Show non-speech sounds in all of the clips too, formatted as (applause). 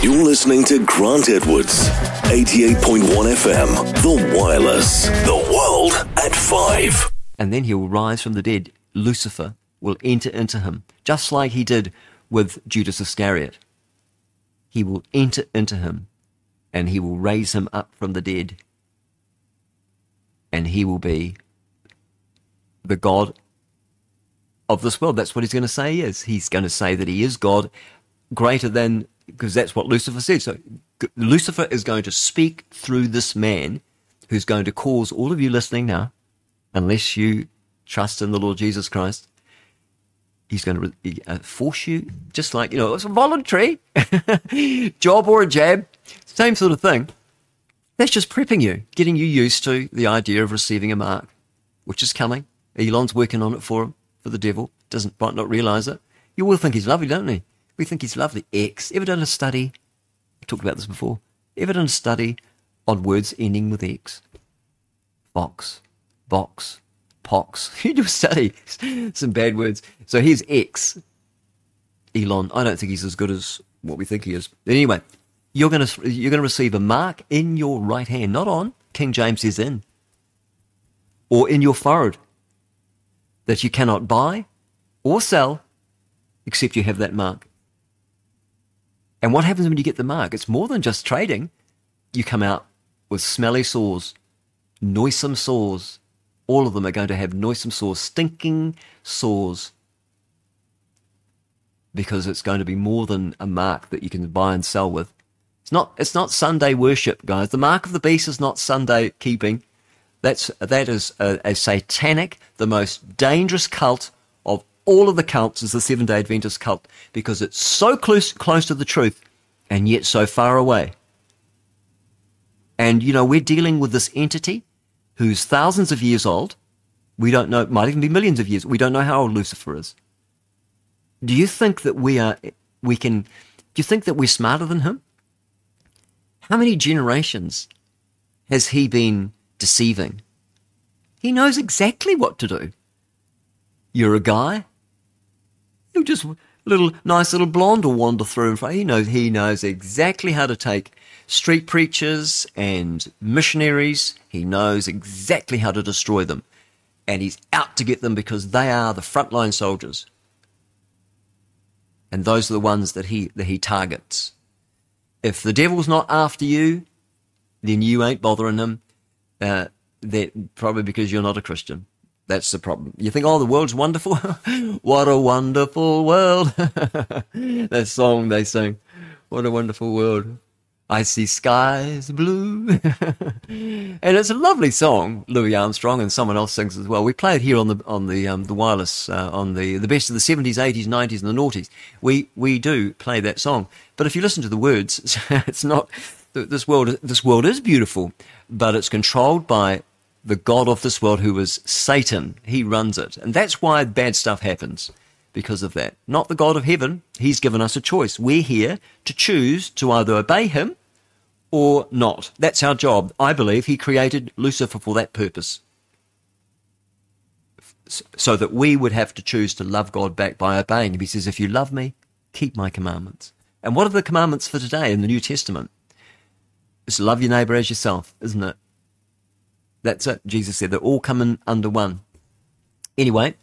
You're listening to Grant Edwards, 88.1 FM, The Wireless, The World at 5. And then he will rise from the dead. Lucifer will enter into him, just like he did with Judas Iscariot. He will enter into him and he will raise him up from the dead. And he will be the God of this world. That's what he's going to say he is. He's going to say that he is God greater than, because that's what Lucifer said. So Lucifer is going to speak through this man who's going to cause all of you listening now, unless you trust in the Lord Jesus Christ, he's going to uh, force you, just like, you know, it's a voluntary (laughs) job or a jab, same sort of thing. That's just prepping you, getting you used to the idea of receiving a mark, which is coming. Elon's working on it for him, for the devil. Doesn't might not realize it. You will think he's lovely, don't you? We think he's lovely. X. Ever done a study? I talked about this before. Ever done a study on words ending with X? Fox, box, pox. (laughs) You do a study. (laughs) Some bad words. So here's X. Elon. I don't think he's as good as what we think he is. Anyway, you're going to you're going to receive a mark in your right hand, not on. King James is in, or in your forehead, that you cannot buy or sell except you have that mark. And what happens when you get the mark? It's more than just trading. You come out with smelly sores, noisome sores. All of them are going to have noisome sores, stinking sores because it's going to be more than a mark that you can buy and sell with. It's not, it's not Sunday worship, guys. The mark of the beast is not Sunday keeping. That's, that is a, a satanic, the most dangerous cult all of the cults is the Seven Day Adventist cult because it's so close, close to the truth and yet so far away. And, you know, we're dealing with this entity who's thousands of years old. We don't know, might even be millions of years. We don't know how old Lucifer is. Do you think that we are, we can, do you think that we're smarter than him? How many generations has he been deceiving? He knows exactly what to do. You're a guy. You just little nice little blonde will wander through and. He knows he knows exactly how to take street preachers and missionaries. He knows exactly how to destroy them. And he's out to get them because they are the frontline soldiers and those are the ones that he that he targets. If the devil's not after you, then you ain't bothering him. Uh, that probably because you're not a Christian. That's the problem. You think, oh, the world's wonderful. (laughs) what a wonderful world. (laughs) that song they sing. What a wonderful world. I see skies blue. (laughs) and it's a lovely song, Louis Armstrong, and someone else sings as well. We play it here on the on the um, the wireless uh, on the the best of the seventies, eighties, nineties, and the noughties. We we do play that song, but if you listen to the words, it's not. This world this world is beautiful, but it's controlled by the god of this world, who is Satan. He runs it, and that's why bad stuff happens because of that. Not the God of heaven. He's given us a choice. We're here to choose to either obey him or not. That's our job. I believe he created Lucifer for that purpose. So that we would have to choose to love God back by obeying him. He says, If you love me, keep my commandments. And what are the commandments for today in the New Testament? It's love your neighbor as yourself, isn't it? That's it. Jesus said they're all coming under one. Anyway,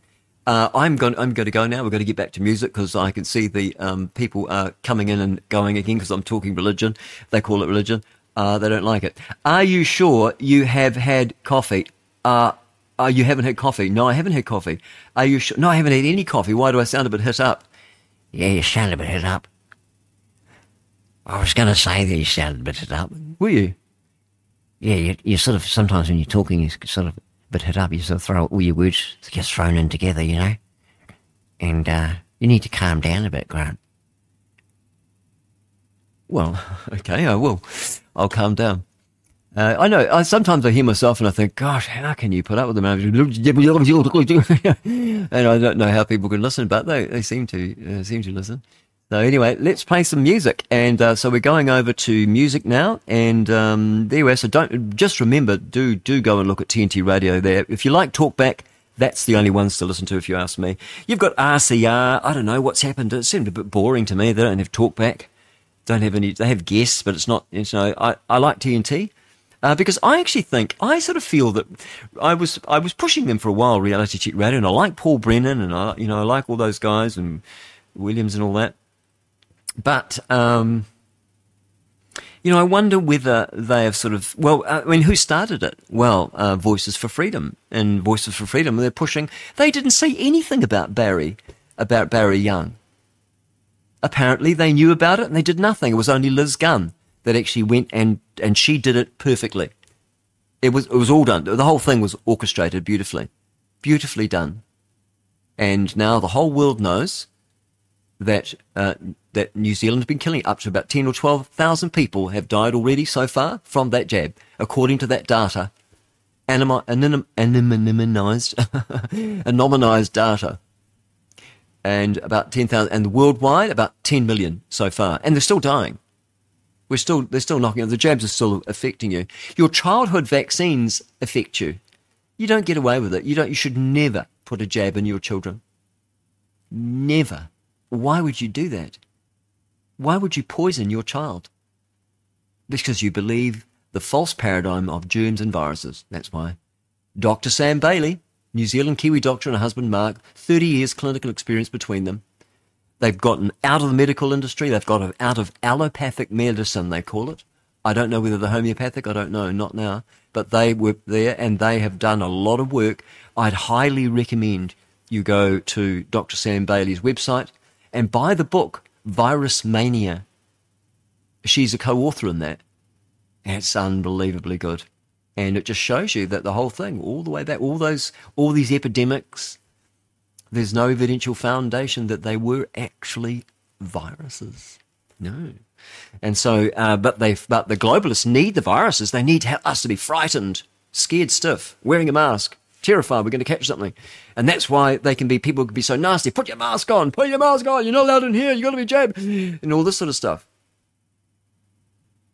uh, I'm going. I'm going to go now. We're going to get back to music because I can see the um, people are coming in and going again because I'm talking religion. They call it religion. Uh, they don't like it. Are you sure you have had coffee? Uh, uh, you haven't had coffee? No, I haven't had coffee. Are you sure? No, I haven't had any coffee. Why do I sound a bit hit up? Yeah, you sound a bit hit up. I was going to say that you sounded a bit hit up. Were you? Yeah, you, you sort of sometimes when you're talking, you sort of a bit hit up. You sort of throw all your words get thrown in together, you know. And uh, you need to calm down a bit, Grant. Well, (laughs) okay, I will. I'll calm down. Uh, I know. I, sometimes I hear myself and I think, "Gosh, how can you put up with them?" (laughs) and I don't know how people can listen, but they, they seem to uh, seem to listen. So anyway, let's play some music, and uh, so we're going over to music now, and um, there are. So don't just remember, do do go and look at TNT Radio there. If you like talkback, that's the only ones to listen to. If you ask me, you've got RCR. I don't know what's happened. It seemed a bit boring to me. They don't have talkback. don't have any. They have guests, but it's not. You know, I I like TNT. Uh, because I actually think I sort of feel that I was I was pushing them for a while, reality check radio, and I like Paul Brennan, and I you know I like all those guys and Williams and all that. But um, you know, I wonder whether they have sort of well, I mean, who started it? Well, uh, Voices for Freedom and Voices for Freedom. They're pushing. They didn't say anything about Barry, about Barry Young. Apparently, they knew about it and they did nothing. It was only Liz Gunn that actually went and and she did it perfectly. It was it was all done. The whole thing was orchestrated beautifully, beautifully done. And now the whole world knows that uh, that New Zealand has been killing up to about ten or twelve thousand people have died already so far from that jab, according to that data, anonymized, (laughs) anonymized data, and about ten thousand, and worldwide about ten million so far, and they're still dying. We're still they're still knocking. The jabs are still affecting you. Your childhood vaccines affect you. You don't get away with it. You don't. You should never put a jab in your children. Never. Why would you do that? Why would you poison your child? Because you believe the false paradigm of germs and viruses. That's why. Dr. Sam Bailey, New Zealand Kiwi doctor and husband Mark, 30 years clinical experience between them. They've gotten out of the medical industry. They've got out of allopathic medicine, they call it. I don't know whether the homeopathic, I don't know, not now. But they were there and they have done a lot of work. I'd highly recommend you go to Dr. Sam Bailey's website and buy the book, Virus Mania. She's a co author in that. It's unbelievably good. And it just shows you that the whole thing, all the way back, all those, all these epidemics, there's no evidential foundation that they were actually viruses. No. And so, uh, but they, but the globalists need the viruses. They need us to be frightened, scared stiff, wearing a mask, terrified we're going to catch something. And that's why they can be, people can be so nasty. Put your mask on, put your mask on. You're not allowed in here. You've got to be jabbed and all this sort of stuff.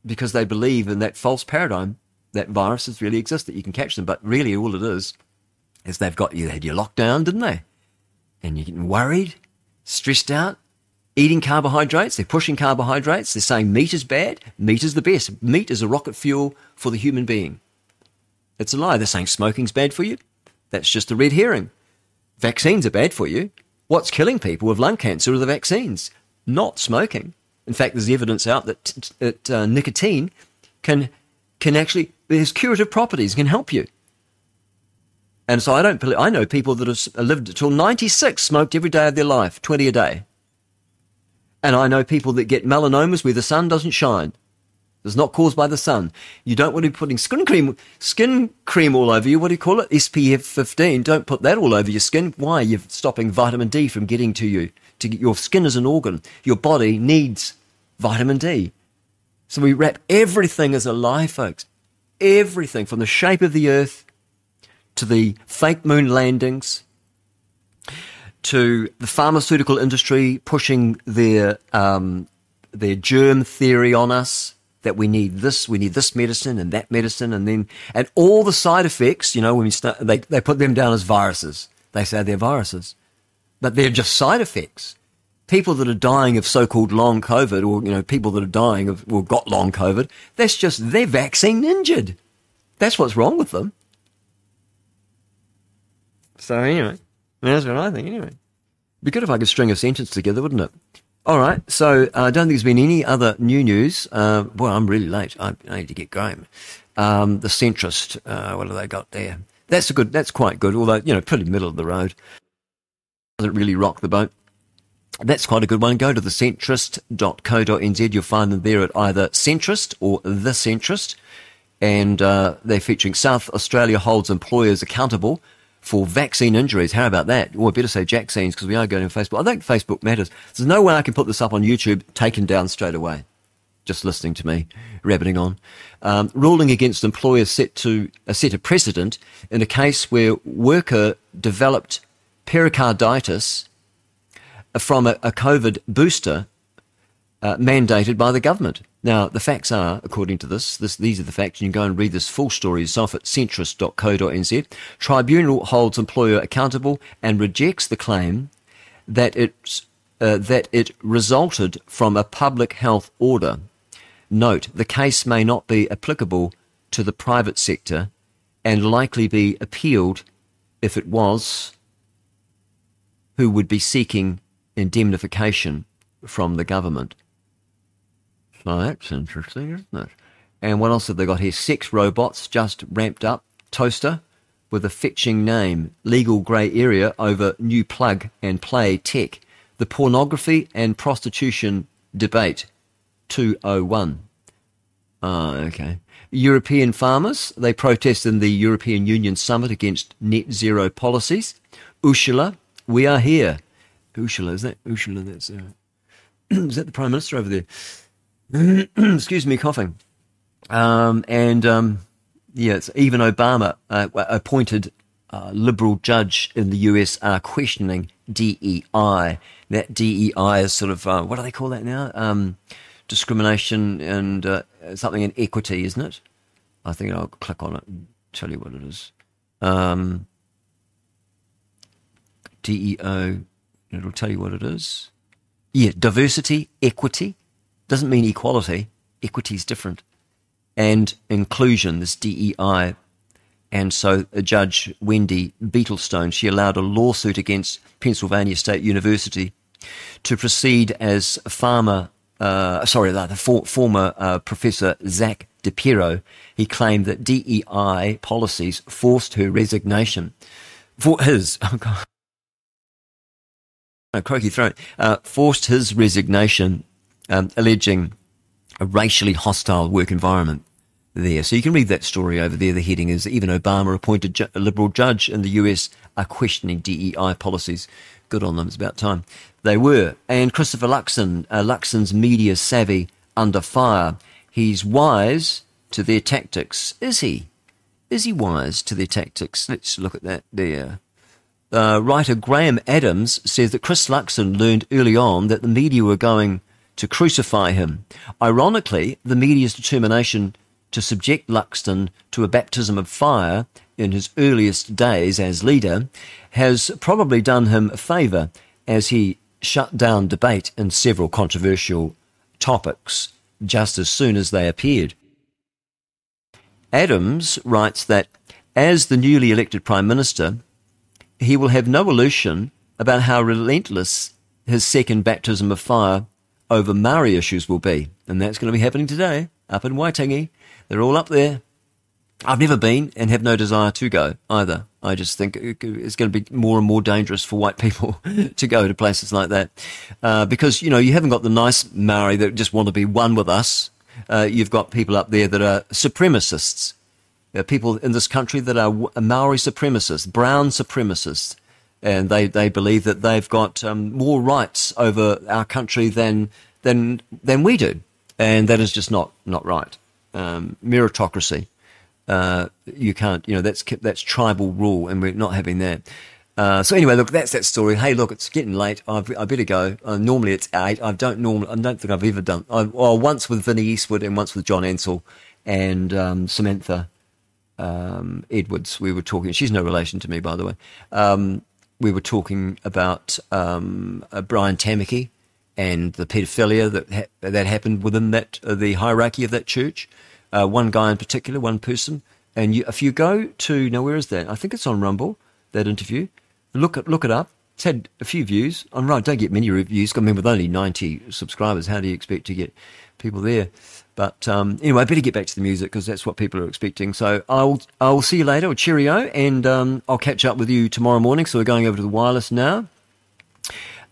Because they believe in that false paradigm that viruses really exist, that you can catch them. But really all it is, is they've got you, they had you locked down, didn't they? and you're getting worried, stressed out, eating carbohydrates. They're pushing carbohydrates. They're saying meat is bad. Meat is the best. Meat is a rocket fuel for the human being. It's a lie. They're saying smoking's bad for you. That's just a red herring. Vaccines are bad for you. What's killing people with lung cancer are the vaccines, not smoking. In fact, there's evidence out that, t- that uh, nicotine can can actually there's curative properties can help you. And so I don't believe, I know people that have lived until 96, smoked every day of their life, 20 a day. And I know people that get melanomas where the sun doesn't shine. It's not caused by the sun. You don't want to be putting skin cream, skin cream all over you. What do you call it? SPF 15. Don't put that all over your skin. Why? You're stopping vitamin D from getting to you. To get, your skin is an organ. Your body needs vitamin D. So we wrap everything as a lie, folks. Everything from the shape of the earth to the fake moon landings, to the pharmaceutical industry pushing their um, their germ theory on us that we need this, we need this medicine and that medicine, and then and all the side effects. You know, when we start, they they put them down as viruses. They say they're viruses, but they're just side effects. People that are dying of so-called long COVID, or you know, people that are dying of or got long COVID, that's just they're vaccine injured. That's what's wrong with them. So anyway, that's what I think. Anyway, be good if I could string a sentence together, wouldn't it? All right. So uh, I don't think there's been any other new news. Uh, well, I'm really late. I, I need to get going. Um, the centrist. Uh, what have they got there? That's a good. That's quite good. Although you know, pretty middle of the road. Doesn't really rock the boat. That's quite a good one. Go to the centrist.co.nz. You'll find them there at either centrist or the centrist. And uh, they're featuring South Australia holds employers accountable for vaccine injuries. How about that? Or I better say vaccines because we are going on Facebook. I think Facebook matters. There's no way I can put this up on YouTube, taken down straight away. Just listening to me rabbiting on. Um, ruling against employers set to uh, set a precedent in a case where worker developed pericarditis from a, a COVID booster uh, mandated by the government. Now, the facts are, according to this, this, these are the facts, you can go and read this full story yourself at centrist.co.nz. Tribunal holds employer accountable and rejects the claim that its uh, that it resulted from a public health order. Note, the case may not be applicable to the private sector and likely be appealed if it was, who would be seeking indemnification from the government. So that's interesting, isn't it? And what else have they got here? Six robots just ramped up. Toaster with a fetching name. Legal grey area over new plug and play tech. The pornography and prostitution debate. 201. Ah, okay. European farmers, they protest in the European Union summit against net zero policies. Ursula, we are here. Ursula, is that Ursula? That's uh, (clears throat) is that the Prime Minister over there? (clears throat) Excuse me, coughing. Um, and um, yeah, even Obama uh, appointed uh, liberal judge in the US are questioning DEI. That DEI is sort of uh, what do they call that now? Um, discrimination and uh, something in equity, isn't it? I think I'll click on it and tell you what it is. Um, DEO, it'll tell you what it is. Yeah, diversity, equity. Doesn't mean equality. Equity is different. And inclusion, this DEI. And so Judge Wendy Beetlestone, she allowed a lawsuit against Pennsylvania State University to proceed as farmer uh, sorry, the for, former uh, Professor Zach DiPiero, he claimed that DEI policies forced her resignation. For his, (laughs) oh God, oh, croaky throat, uh, forced his resignation, um, alleging a racially hostile work environment there. So you can read that story over there. The heading is even Obama appointed ju- a liberal judge in the US are questioning DEI policies. Good on them. It's about time. They were. And Christopher Luxon, uh, Luxon's media savvy under fire. He's wise to their tactics. Is he? Is he wise to their tactics? Let's look at that there. Uh, writer Graham Adams says that Chris Luxon learned early on that the media were going to crucify him. Ironically, the media's determination to subject Luxon to a baptism of fire in his earliest days as leader has probably done him a favour as he shut down debate in several controversial topics just as soon as they appeared. Adams writes that as the newly elected Prime Minister, he will have no illusion about how relentless his second baptism of fire over Maori issues will be. And that's going to be happening today up in Waitangi. They're all up there I've never been and have no desire to go either. I just think it's going to be more and more dangerous for white people (laughs) to go to places like that uh, because you know you haven't got the nice Maori that just want to be one with us. Uh, you've got people up there that are supremacists. There are people in this country that are Maori supremacists, brown supremacists, and they, they believe that they've got um, more rights over our country than than than we do, and that is just not not right. Um, meritocracy uh, you can't, you know, that's that's tribal rule, and we're not having that. Uh, so anyway, look, that's that story. Hey, look, it's getting late. I've, I better go. Uh, normally it's eight. I don't normally. I don't think I've ever done. I, well, once with Vinnie Eastwood and once with John Ansell and um, Samantha um, Edwards. We were talking. She's no relation to me, by the way. Um, we were talking about um, uh, Brian Tamaki and the pedophilia that ha- that happened within that uh, the hierarchy of that church uh, one guy in particular, one person. And you, if you go to now, where is that? I think it's on Rumble. That interview. Look it look it up. It's had a few views. I'm right. Don't get many reviews. I mean, with only 90 subscribers, how do you expect to get people there? But um, anyway, I better get back to the music because that's what people are expecting. So I'll I'll see you later. Or cheerio, and um, I'll catch up with you tomorrow morning. So we're going over to the wireless now.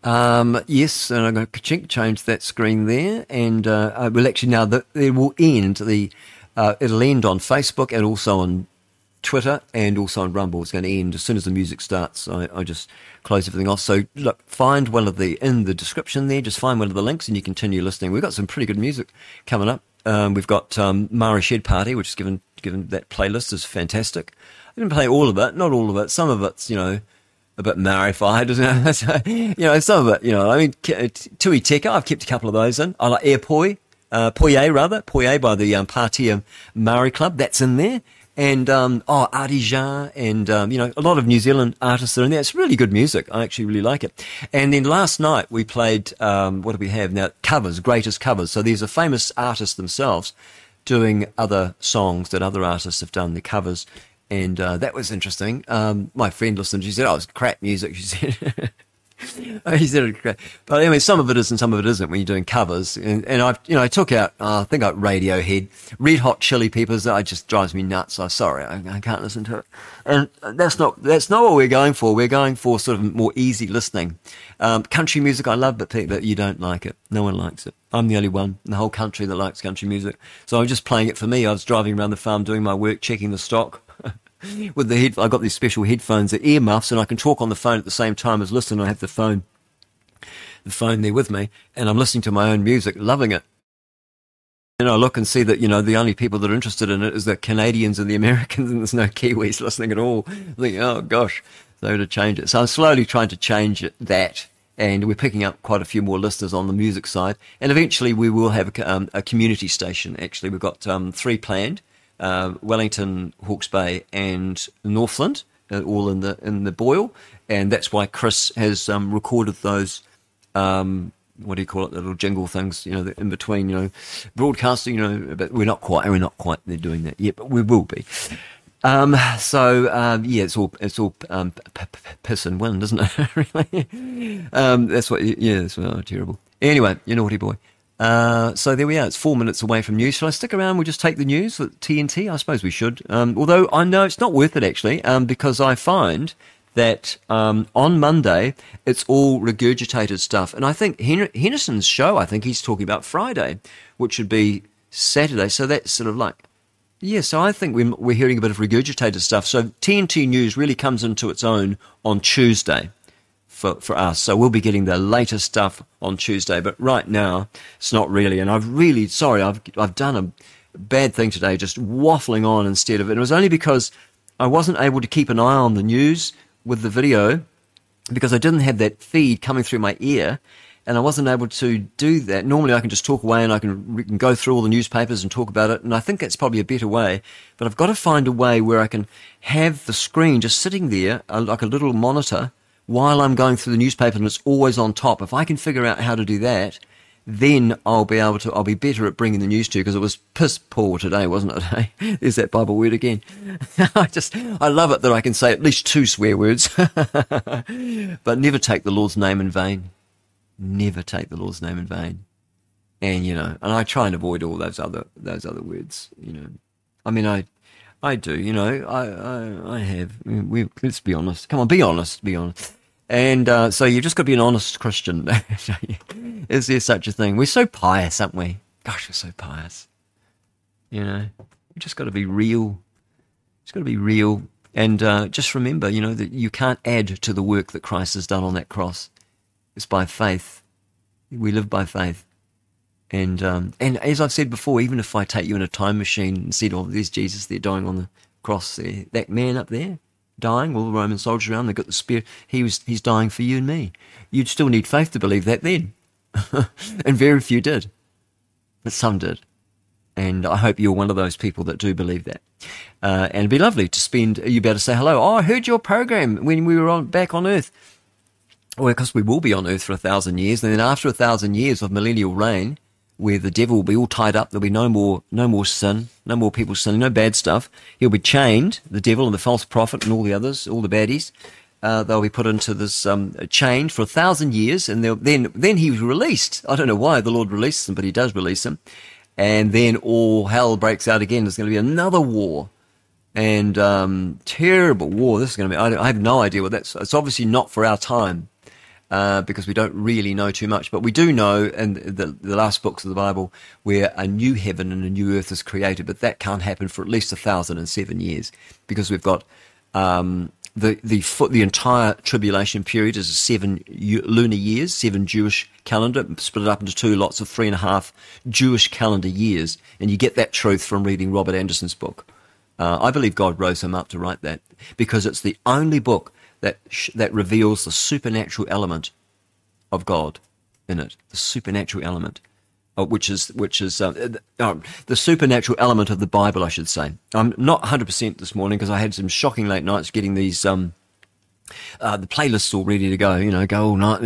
Um, yes, and I'm going to change that screen there, and uh, I will actually now the, it will end the uh, it'll end on Facebook and also on Twitter and also on Rumble. It's going to end as soon as the music starts. I, I just close everything off. So look, find one of the in the description there. Just find one of the links and you continue listening. We've got some pretty good music coming up. Um, we've got um, Maori Shed Party, which is given given that playlist is fantastic. I didn't play all of it, not all of it. Some of it's you know a bit marified, (laughs) you know, some of it, you know, I mean, Tui Teka, I've kept a couple of those in. I like Air Poi, uh, Poye rather, Poye by the um, Patea Maori Club, that's in there. And um, oh, Ardijah, and um, you know, a lot of New Zealand artists are in there. It's really good music. I actually really like it. And then last night we played um, what do we have now? Covers, greatest covers. So these are famous artists themselves doing other songs that other artists have done, the covers. And uh, that was interesting. Um, my friend listened. She said, "Oh, it's crap music." (laughs) She said. (laughs) he said it great. But mean, some of it is and some of it isn't when you're doing covers. And, and I, you know, I took out, uh, I think I Radiohead, Red Hot Chili Peppers. That just drives me nuts. I'm sorry, I, I, can't listen to it. And that's not that's not what we're going for. We're going for sort of more easy listening. Um, country music I love, but but you don't like it. No one likes it. I'm the only one in the whole country that likes country music. So I'm just playing it for me. I was driving around the farm doing my work, checking the stock (laughs) with the head. I got these special headphones, the ear muffs, and I can talk on the phone at the same time as listen. I have the phone, the phone there with me, and I'm listening to my own music, loving it. And I look and see that you know the only people that are interested in it is the Canadians and the Americans, and there's no Kiwis listening at all. I think, oh gosh, so to change it. So I'm slowly trying to change it, that. And we're picking up quite a few more listeners on the music side. And eventually we will have a, um, a community station. Actually, we've got um, three planned uh, Wellington, Hawke's Bay, and Northland, uh, all in the in the Boyle, and that's why Chris has um, recorded those. Um, what do you call it? The little jingle things, you know, in between, you know, broadcasting, you know, but we're not quite, we're not quite there doing that yet, but we will be. Um, so um, yeah, it's all it's all um, p- p- piss and wind, isn't it? (laughs) really, um, that's what. Yeah, that's oh, terrible. Anyway, you naughty boy. Uh, so there we are. It's four minutes away from news. Shall I stick around? We'll just take the news with TNT. I suppose we should. Um, although I know it's not worth it actually, um, because I find that um, on Monday it's all regurgitated stuff, and I think Hen- Henderson's show. I think he's talking about Friday, which should be Saturday. So that's sort of like. Yeah, so I think we're hearing a bit of regurgitated stuff. So TNT News really comes into its own on Tuesday for, for us. So we'll be getting the latest stuff on Tuesday. But right now, it's not really. And I've really, sorry, I've, I've done a bad thing today, just waffling on instead of it. It was only because I wasn't able to keep an eye on the news with the video because I didn't have that feed coming through my ear and I wasn't able to do that. Normally, I can just talk away and I can, can, go through all the newspapers and talk about it, and I think that's probably a better way. But I've got to find a way where I can have the screen just sitting there, uh, like a little monitor, while I'm going through the newspaper and it's always on top. If I can figure out how to do that, then I'll be able to, I'll be better at bringing the news to you because it was piss poor today, wasn't it? (laughs) Hey? There's that Bible word again. (laughs) I just, I love it that I can say at least two swear words, (laughs) but never take the Lord's name in vain. Never take the Lord's name in vain. And, you know, and I try and avoid all those other, those other words, you know. I mean, I, I do, you know, I, I, I have. We, let's be honest. Come on, be honest, be honest. And uh, so you've just got to be an honest Christian. (laughs) Is there such a thing? We're so pious, aren't we? Gosh, we're so pious. You know, we just got to be real. It's got to be real. And uh, just remember, you know, that you can't add to the work that Christ has done on that cross. It's by faith. We live by faith. And um, and as I've said before, even if I take you in a time machine and said, "Oh, there's Jesus there dying on the cross there," that man up there, dying, all the Roman soldiers around, they've got the spear. He was, he's dying for you and me. You'd still need faith to believe that then. (laughs) and very few did. But some did. And I hope you're one of those people that do believe that. Uh, and it'd be lovely to spend, you better say hello. Oh, I heard your program when we were on, back on Earth. Well, because we will be on Earth for a thousand years. And then after a thousand years of millennial reign, where the devil will be all tied up. There'll be no more, no more sin, no more people sinning, no bad stuff. He'll be chained, the devil and the false prophet and all the others, all the baddies. Uh, they'll be put into this um, chain for a thousand years, and then then he's released. I don't know why the Lord releases him, but He does release him. And then all hell breaks out again. There's going to be another war, and um, terrible war. This is going to be. I, I have no idea what that's. It's obviously not for our time uh, because we don't really know too much. But we do know in the, the last books of the Bible where a new heaven and a new earth is created, but that can't happen for at least a thousand and seven years because we've got um, the the the entire tribulation period is seven lunar years, seven Jewish calendar, split up into two lots of three and a half Jewish calendar years, and you get that truth from reading Robert Anderson's book. Uh, I believe God rose him up to write that because it's the only book that, sh- that reveals the supernatural element of God in it, the supernatural element. uh, which is which is uh, uh, the supernatural element of the Bible, I should say. I'm not 100 percent this morning because I had some shocking late nights getting these. Um, uh, the playlist's all ready to go, you know, go all night,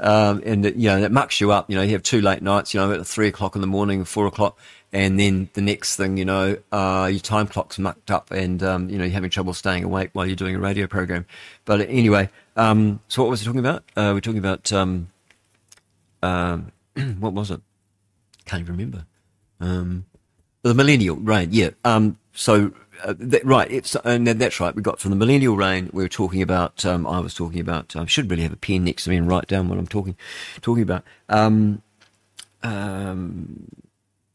um, and you know that mucks you up. You know, you have two late nights, you know, at three o'clock in the morning, four o'clock, and then the next thing, you know, uh, your time clock's mucked up, and um, you know you're having trouble staying awake while you're doing a radio program. But anyway, um, so what was I talking about? Uh, we're talking about um, um, (clears throat) what was it? Can't even remember. Um, the millennial reign, yeah. Um, so uh, that, right, it's and that's right. We got from the millennial reign. We were talking about. I was talking about. I should really have a pen next to me and write down what I'm talking talking about. Um,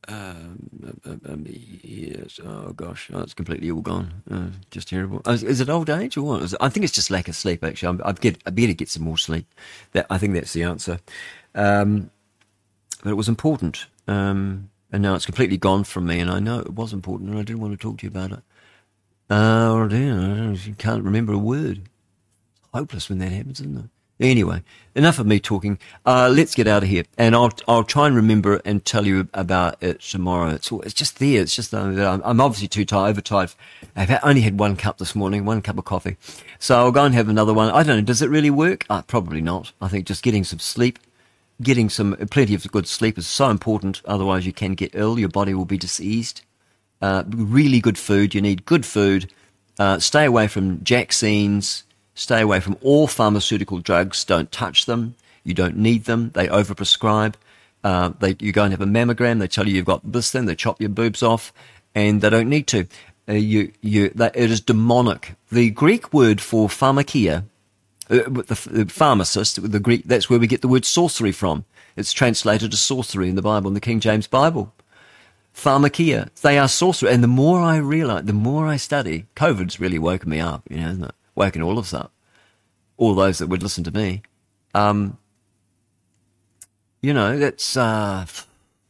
um, um, um, yes. Oh gosh, oh, it's completely all gone. Uh, just terrible. Uh, is it old age or what? Is I think it's just lack of sleep. Actually, I get I better get some more sleep. That I think that's the answer. Um, but it was important, and now it's completely gone from me. And I know it was important, and I didn't want to talk to you about it. Oh dear, you can't remember a word. It's hopeless when that happens, isn't it? Anyway, enough of me talking. Uh, let's get out of here, and I'll I'll try and remember and tell you about it tomorrow. It's it's just there. It's just uh, I'm, obviously too tired, overtired. I've only had one cup this morning, one cup of coffee, so I'll go and have another one. I don't know. Does it really work? Uh, probably not. I think just getting some sleep, getting some plenty of good sleep is so important. Otherwise, you can get ill. Your body will be diseased. Uh, really good food. You need good food. Uh, stay away from Jacksines Stay away from all pharmaceutical drugs. Don't touch them. You don't need them. They overprescribe. Uh, they, you go and have a mammogram. They tell you you've got this thing. They chop your boobs off, and they don't need to. Uh, you, you, that, it is demonic. The Greek word for pharmakeia, uh, the, the pharmacist, the Greek, that's where we get the word sorcery from. It's translated as sorcery in the Bible, in the King James Bible. Pharmakeia, they are sorcery. And the more I realize, the more I study, COVID's really woken me up, you know, isn't it? Woken all of us up all those that would listen to me. Um, you know, that's, uh,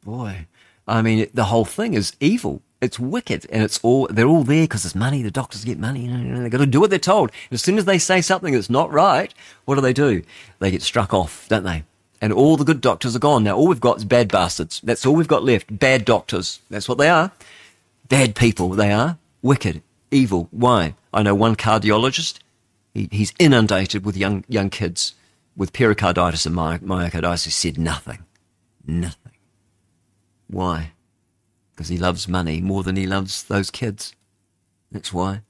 boy, I mean, the whole thing is evil. It's wicked, and it's all they're all there because there's money. The doctors get money, you know, they've got to do what they're told. And as soon as they say something that's not right, what do they do? They get struck off, don't they? And all the good doctors are gone. Now all we've got is bad bastards. That's all we've got left. Bad doctors. That's what they are. Bad people. They are wicked, evil. Why? I know one cardiologist he, he's inundated with young young kids with pericarditis and my, myocarditis. He said nothing, nothing. Why? Because he loves money more than he loves those kids. That's why.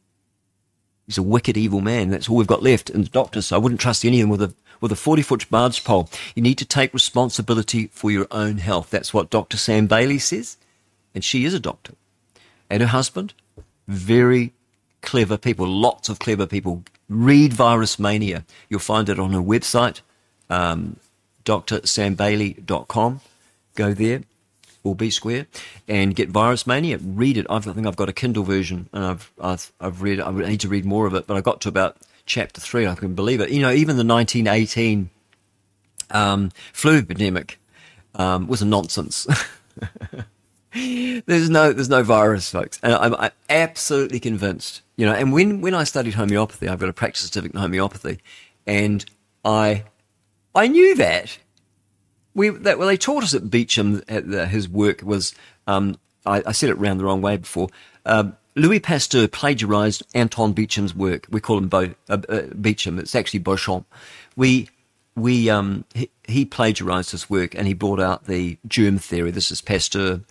He's a wicked, evil man. That's all we've got left. And the doctors, so I wouldn't trust any of them with a with a 40 foot barge pole. You need to take responsibility for your own health. That's what Dr. Sam Bailey says. And she is a doctor. And her husband, very clever people, lots of clever people Read Virus Mania. You'll find it on her website, um, drsambailey.com. Go there, or B Square, and get Virus Mania. Read it. I think I've got a Kindle version, and I've, I've, I've read. I need to read more of it, but I got to about chapter three. I can believe it. You know, even the 1918 um, flu epidemic um, was a nonsense. (laughs) there's no there's no virus, folks, and I'm, I'm, absolutely convinced. You know, and when when I studied homeopathy, I've got a practice certificate in homeopathy, and I I knew that we that well they taught us at Beecham at the, his work was um, I, I, said it round the wrong way before. Um, Louis Pasteur plagiarized Anton Beecham's work. We call him Bo, uh, uh, Beecham. It's actually Beauchamp. We we um, he, he plagiarized his work and he brought out the germ theory. This is Pasteur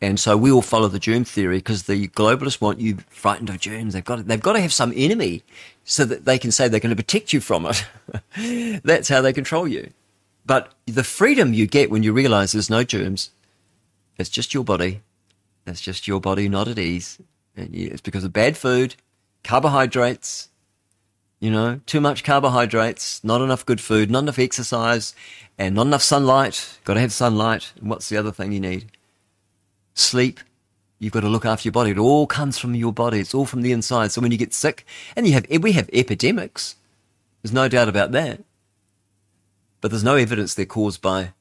and so we all follow the germ theory because the globalists want you frightened of germs. They've got to, they've got to have some enemy so that they can say they're going to protect you from it. (laughs) That's how they control you. But the freedom you get when you realize there's no germs, it's just your body. It's just your body not at ease. And it's because of bad food, carbohydrates, you know, too much carbohydrates, not enough good food, not enough exercise, and not enough sunlight. Got to have sunlight. And what's the other thing you need? Sleep. You've got to look after your body. It all comes from your body. It's all from the inside. So when you get sick, and you have, we have epidemics. There's no doubt about that. But there's no evidence they're caused by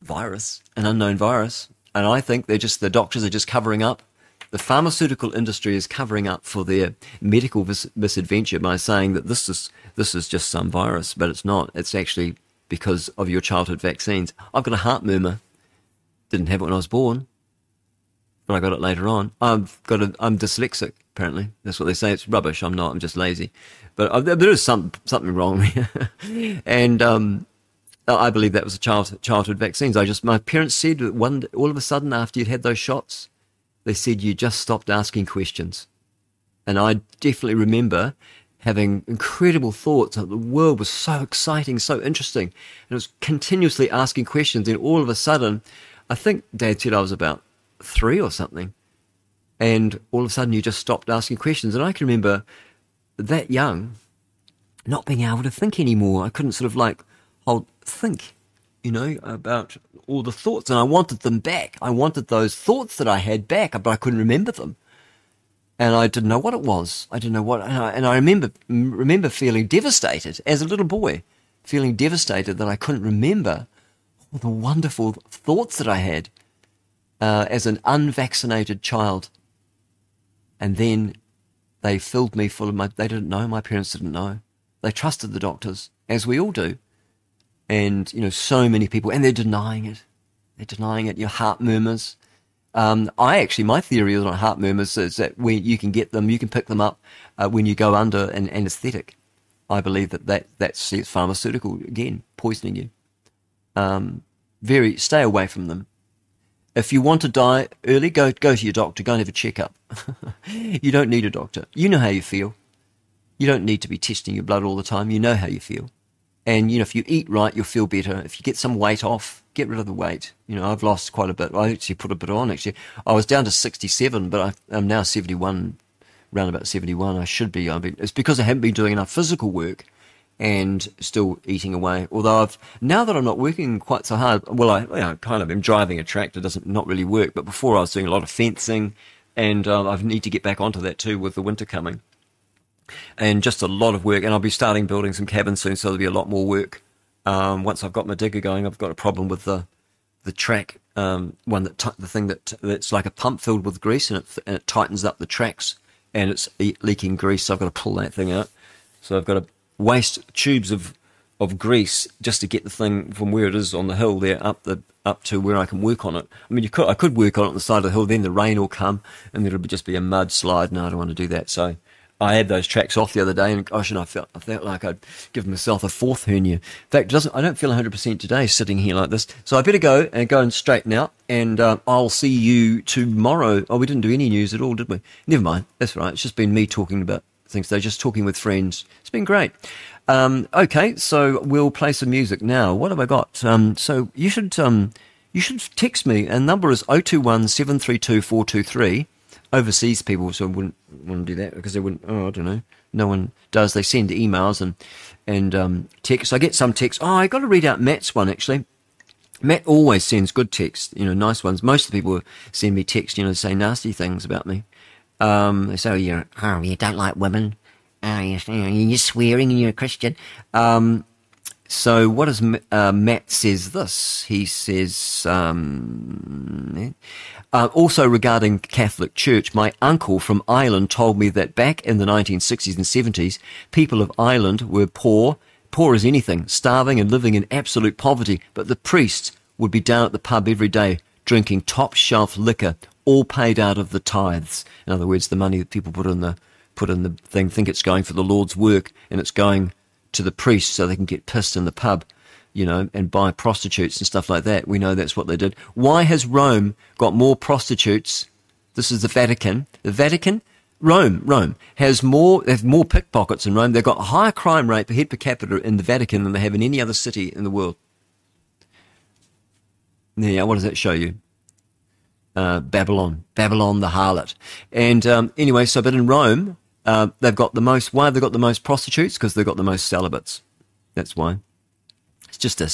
virus, an unknown virus. And I think they're just, the doctors are just covering up. The pharmaceutical industry is covering up for their medical mis- misadventure by saying that this is, this is just some virus, but it's not. It's actually because of your childhood vaccines. I've got a heart murmur Didn't have it when I was born, I got it later on. I've got a, I'm dyslexic. Apparently, that's what they say. It's rubbish. I'm not. I'm just lazy. But uh, there is some something wrong (laughs) me. and um, I believe that was a child, childhood vaccines. I just my parents said one all of a sudden after you'd had those shots, they said you just stopped asking questions. And I definitely remember having incredible thoughts. The world was so exciting, so interesting. And it was continuously asking questions. And all of a sudden, I think Dad said I was about three or something. And all of a sudden, you just stopped asking questions. And I can remember that young not being able to think anymore. I couldn't sort of like hold, think, you know, about all the thoughts. And I wanted them back. I wanted those thoughts that I had back, but I couldn't remember them and I didn't know what it was. I didn't know what, and I, and I remember remember feeling devastated as a little boy, feeling devastated that I couldn't remember all the wonderful thoughts that I had uh, as an unvaccinated child. And then they filled me full of my. They didn't know. My parents didn't know. They trusted the doctors, as we all do. And you know, so many people, and they're denying it. They're denying it. Your heart murmurs. Um, I actually, my theory on heart murmurs is that when you can get them, you can pick them up uh, when you go under an anaesthetic. I believe that, that that's pharmaceutical again, poisoning you. Um, very stay away from them. If you want to die early, go go to your doctor. Go and have a checkup. (laughs) you don't need a doctor. You know how you feel. You don't need to be testing your blood all the time. You know how you feel. And you know if you eat right, you'll feel better. If you get some weight off, get rid of the weight. You know, I've lost quite a bit. I actually put a bit on. Actually, I was down to sixty-seven, but I, am now seventy-one, round about seventy-one. I should be. I mean, it's because I haven't been doing enough physical work and still eating away. Although I've now that I'm not working quite so hard. Well, I you know, kind of am driving a tractor. Doesn't not really work. But before I was doing a lot of fencing, and uh, I need to get back onto that too with the winter coming. And just a lot of work, and I'll be starting building some cabins soon, so there'll be a lot more work um, once I've got my digger going, I've got a problem with the the track um, one that t- the thing that that's like a pump filled with grease and it, and it tightens up the tracks and it's e- leaking grease. So I've got to pull that thing out. So I've got to waste tubes of of grease just to get the thing from where it is on the hill there up the up to where I can work on it. I mean, you could I could work on it on the side of the hill. Then the rain will come and it'll just be a mudslide. No, I don't want to do that. So I had those tracks off the other day, and gosh, and I felt I felt like I'd given myself a fourth hernia. In fact, doesn't I don't feel 100 percent today sitting here like this. So I better go and go and straighten out, and uh, I'll see you tomorrow. Oh, we didn't do any news at all, did we? Never mind. That's right. It's just been me talking about things. They're just talking with friends. It's been great. Um, okay, so we'll play some music now. What have I got? Um, so you should um, you should text me, and number is 021 732 423 overseas people so I wouldn't want to do that because they wouldn't. Oh, I don't know. No one does. They send emails and and um, texts. I get some texts. Oh, I got to read out Matt's one actually. Matt always sends good texts, you know, nice ones. Most of the people send me texts, you know, say nasty things about me. Um, oh, you're, oh, you don't like women. Oh, you're, you're swearing and you're a Christian. Um, so what does uh, Matt says this? He says um, uh, also regarding Catholic Church. My uncle from Ireland told me that back in the 1960s and 70s, people of Ireland were poor, poor as anything, starving and living in absolute poverty. But the priests would be down at the pub every day drinking top shelf liquor, all paid out of the tithes. In other words, the money that people put in the put in the thing, think it's going for the Lord's work, and it's going to the priests so they can get pissed in the pub, you know, and buy prostitutes and stuff like that. We know that's what they did. Why has Rome got more prostitutes? This is the Vatican. The Vatican, Rome, Rome has more, they have more pickpockets in Rome. They've got a higher crime rate per head per capita in the Vatican than they have in any other city in the world. Yeah, what does that show you? Uh, Babylon, Babylon the harlot. And um, anyway, so but in Rome, uh, they've got the most. Why have they got the most prostitutes? Because they've got the most celibates. That's why. It's just a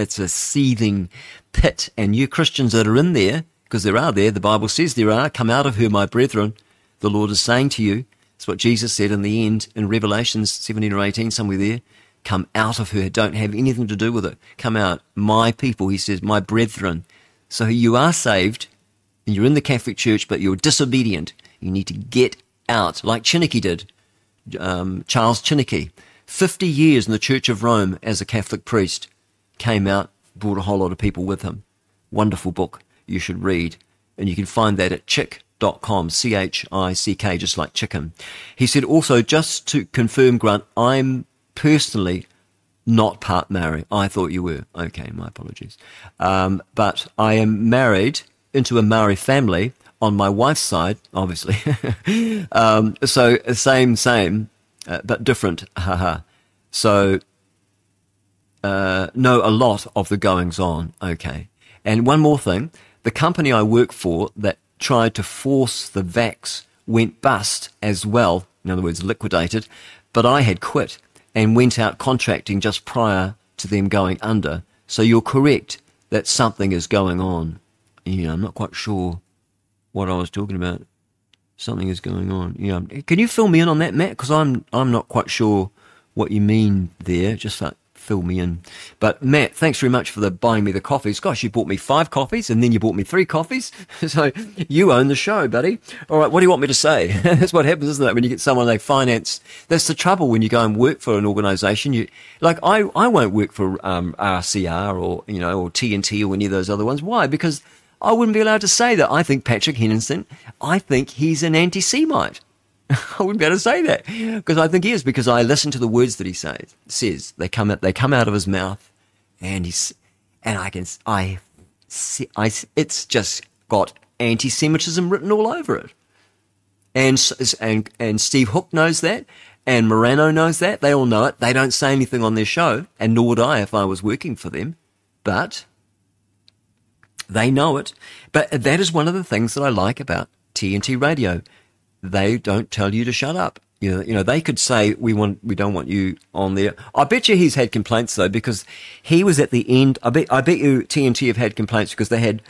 it's a seething pit, and you Christians that are in there, because there are there. The Bible says there are. Come out of her, my brethren. The Lord is saying to you. It's what Jesus said in the end in Revelations 17 or 18, somewhere there. Come out of her. Don't have anything to do with it. Come out. My people, he says, my brethren. So you are saved, and you're in the Catholic Church, but you're disobedient. You need to get out, like Chiniquy did, um, Charles Chiniquy. 50 years in the Church of Rome as a Catholic priest, came out, brought a whole lot of people with him. Wonderful book you should read. And you can find that at chick.com, C H I C K, just like chicken. He said also, just to confirm, Grant, I'm personally not part Maori. I thought you were. Okay, my apologies. Um, but I am married into a Maori family on my wife's side, obviously. (laughs) um, so same, same, uh, but different. Haha. so uh, know a lot of the goings on. Okay. And one more thing the company I work for that tried to force the vax went bust as well, in other words, liquidated, but I had quit and went out contracting just prior to them going under. So you're correct that something is going on. Yeah, I'm not quite sure what I was talking about. Something is going on. Yeah, can you fill me in on that, Matt? Because I'm I'm not quite sure what you mean there. Just like fill me in. But Matt, thanks very much for the buying me the coffees. Gosh, you bought me five coffees and then you bought me three coffees. (laughs) so you own the show, buddy. All right, what do you want me to say? (laughs) that's what happens, isn't it? When you get someone they finance, that's the trouble when you go and work for an organization. You like I I won't work for um, RCR or you know or TNT or any of those other ones. Why? Because I wouldn't be allowed to say that. I think Patrick Henningsen, I think he's an anti Semite. (laughs) I wouldn't be able to say that because I think he is because I listen to the words that he says. Says they come out, they come out of his mouth, and he's and I can I, I it's just got anti-Semitism written all over it, and and and Steve Hook knows that, and Morano knows that. They all know it. They don't say anything on their show, and nor would I if I was working for them, but they know it. But that is one of the things that I like about TNT Radio they don't tell you to shut up. You know, you know, they could say we want, we don't want you on there. I bet you he's had complaints though because he was at the end. I bet, I bet you TNT have had complaints because they had,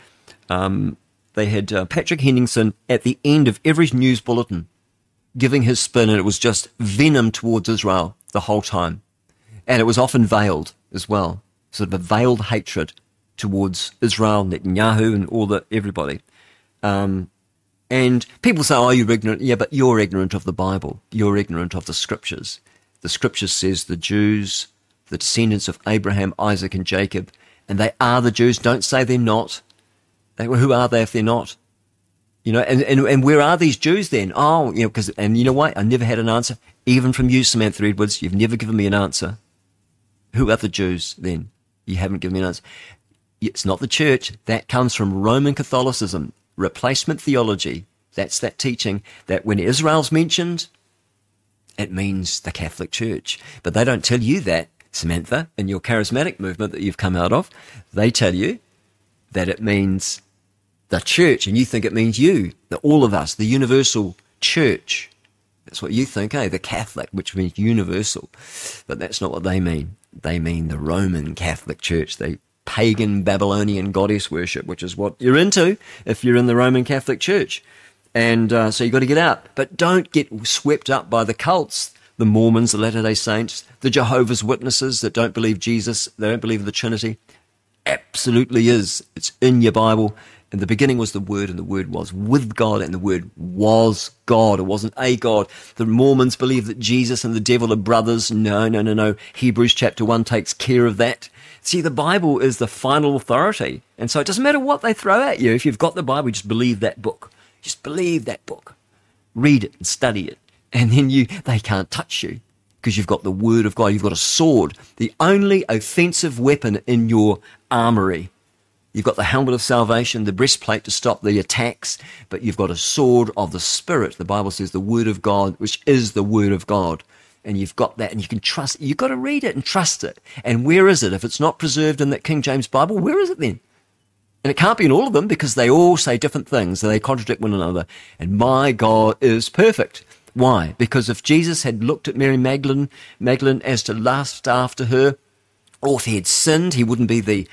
um, they had uh, Patrick Henningsen at the end of every news bulletin giving his spin, and it was just venom towards Israel the whole time, and it was often veiled as well, sort of a veiled hatred towards Israel, Netanyahu, and all the everybody. Um, and people say, oh, you're ignorant. Yeah, but you're ignorant of the Bible. You're ignorant of the scriptures. The scripture says the Jews, the descendants of Abraham, Isaac, and Jacob, and they are the Jews. Don't say they're not. They, who are they if they're not? You know, and, and, and where are these Jews then? Oh, you know, because, and you know what? I never had an answer. Even from you, Samantha Edwards, you've never given me an answer. Who are the Jews then? You haven't given me an answer. It's not the church. That comes from Roman Catholicism replacement theology. That's that teaching that when Israel's mentioned, it means the Catholic Church. But they don't tell you that, Samantha, in your charismatic movement that you've come out of. They tell you that it means the church, and you think it means you, the, all of us, the universal church. That's what you think, eh? The Catholic, which means universal. But that's not what they mean. They mean the Roman Catholic Church. They pagan Babylonian goddess worship, which is what you're into if you're in the Roman Catholic Church. And uh, so you've got to get out. But don't get swept up by the cults, the Mormons, the Latter day Saints, the Jehovah's Witnesses that don't believe Jesus, they don't believe in the Trinity. Absolutely is. It's in your Bible. In the beginning was the Word, and the Word was with God, and the Word was God. It wasn't a God. The Mormons believe that Jesus and the devil are brothers. No, no, no, no. Hebrews chapter 1 takes care of that. See, the Bible is the final authority. And so it doesn't matter what they throw at you. If you've got the Bible, just believe that book. Just believe that book. Read it and study it. And then you, they can't touch you because you've got the word of God. You've got a sword, the only offensive weapon in your armory. You've got the helmet of salvation, the breastplate to stop the attacks, but you've got a sword of the Spirit. The Bible says the word of God, which is the word of God and you've got that and you can trust You've got to read it and trust it. And where is it? If it's not preserved in that King James Bible, where is it then? And it can't be in all of them because they all say different things and they contradict one another. And my God is perfect. Why? Because if Jesus had looked at Mary Magdalene, Magdalene as to lust after her, or if he had sinned, he wouldn't be the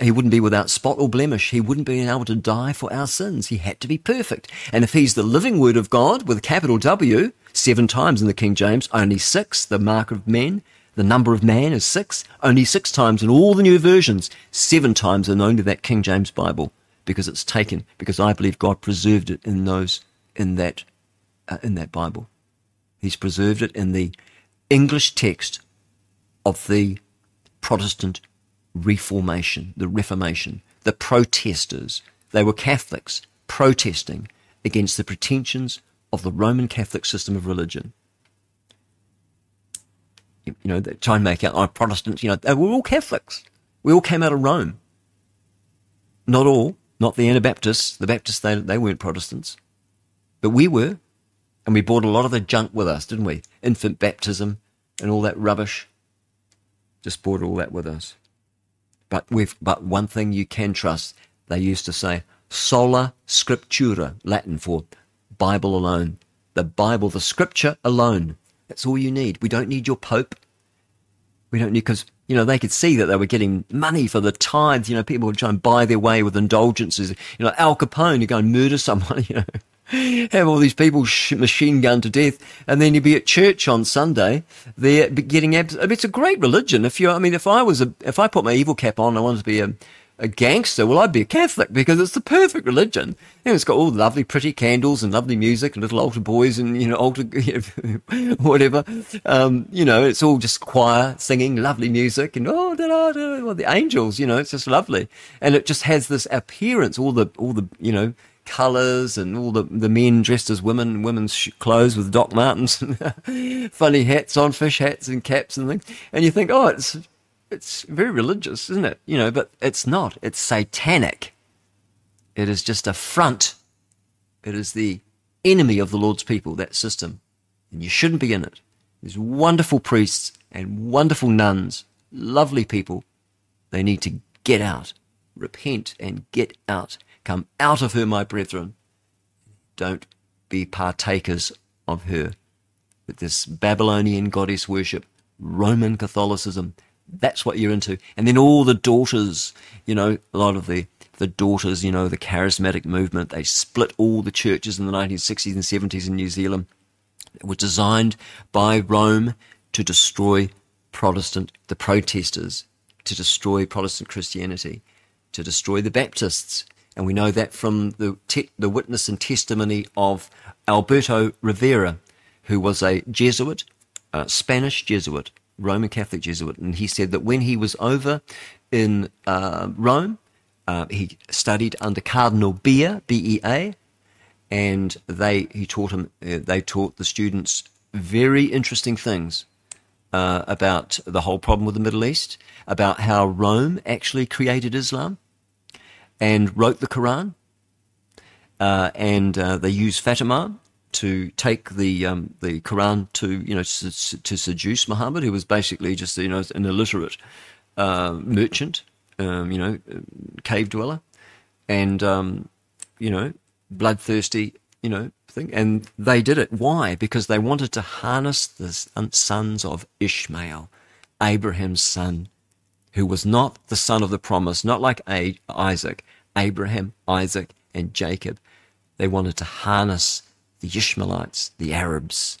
he wouldn't be without spot or blemish. He wouldn't be able to die for our sins. He had to be perfect. And if he's the living word of God with a capital W, seven times in the King James, only six, the mark of men, the number of man is six, only six times in all the new versions, seven times in only that King James Bible, because it's taken, because I believe God preserved it in those, in that, uh, in that Bible. He's preserved it in the English text of the Protestant Reformation, the Reformation, the protesters. They were Catholics protesting against the pretensions of the Roman Catholic system of religion. You know, they try and make out, oh, Protestants, you know, they were all Catholics. We all came out of Rome. Not all, not the Anabaptists. The Baptists, they, they weren't Protestants. But we were. And we brought a lot of the junk with us, didn't we? Infant baptism and all that rubbish. Just brought all that with us. But we've, but one thing you can trust, they used to say, sola scriptura, Latin for Bible alone. The Bible, the scripture alone. That's all you need. We don't need your pope. We don't need, because, you know, they could see that they were getting money for the tithes. You know, people would try and buy their way with indulgences. You know, Al Capone, you go and murder someone, (laughs) you know have all these people sh- machine gunned to death, and then you'd be at church on Sunday. They're getting abs- it's a great religion. If you, I mean, if I was a, if I put my evil cap on, I wanted to be a, a gangster. Well, I'd be a Catholic because it's the perfect religion. Know, it's got all lovely, pretty candles and lovely music and little altar boys and you know altar (laughs) whatever. Um, you know, it's all just choir singing, lovely music and oh, da, da, da, well, the angels. You know, it's just lovely, and it just has this appearance. All the all the you know colours and all the, the men dressed as women, women's sh- clothes with Doc Martens, (laughs) funny hats on, fish hats and caps and things. And you think, oh, it's it's very religious, isn't it? You know, but it's not. It's satanic. It is just a front. It is the enemy of the Lord's people, that system. And you shouldn't be in it. There's wonderful priests and wonderful nuns, lovely people. They need to get out, repent and get out Come out of her, my brethren. Don't be partakers of her. With this Babylonian goddess worship, Roman Catholicism, that's what you're into. And then all the daughters, you know, a lot of the, the daughters, you know, the charismatic movement, they split all the churches in the 1960s and 70s in New Zealand. It was designed by Rome to destroy Protestant, the protesters, to destroy Protestant Christianity, to destroy the Baptists, and we know that from the, te- the witness and testimony of Alberto Rivera, who was a Jesuit, a Spanish Jesuit, Roman Catholic Jesuit. And he said that when he was over in uh, Rome, uh, he studied under Cardinal Bea, B-E-A, and they he taught him uh, they taught the students very interesting things uh, about the whole problem with the Middle East, about how Rome actually created Islam, and wrote the Quran. Uh, and uh, they used Fatima to take the um, the Quran to you know to, to, seduce Muhammad, who was basically just you know an illiterate uh, merchant, um, you know, cave dweller, and um, you know bloodthirsty, you know thing. And they did it. Why? Because they wanted to harness the sons of Ishmael, Abraham's son, who was not the son of the promise, not like Isaac, Abraham, Isaac, and Jacob. They wanted to harness the Ishmaelites, the Arabs,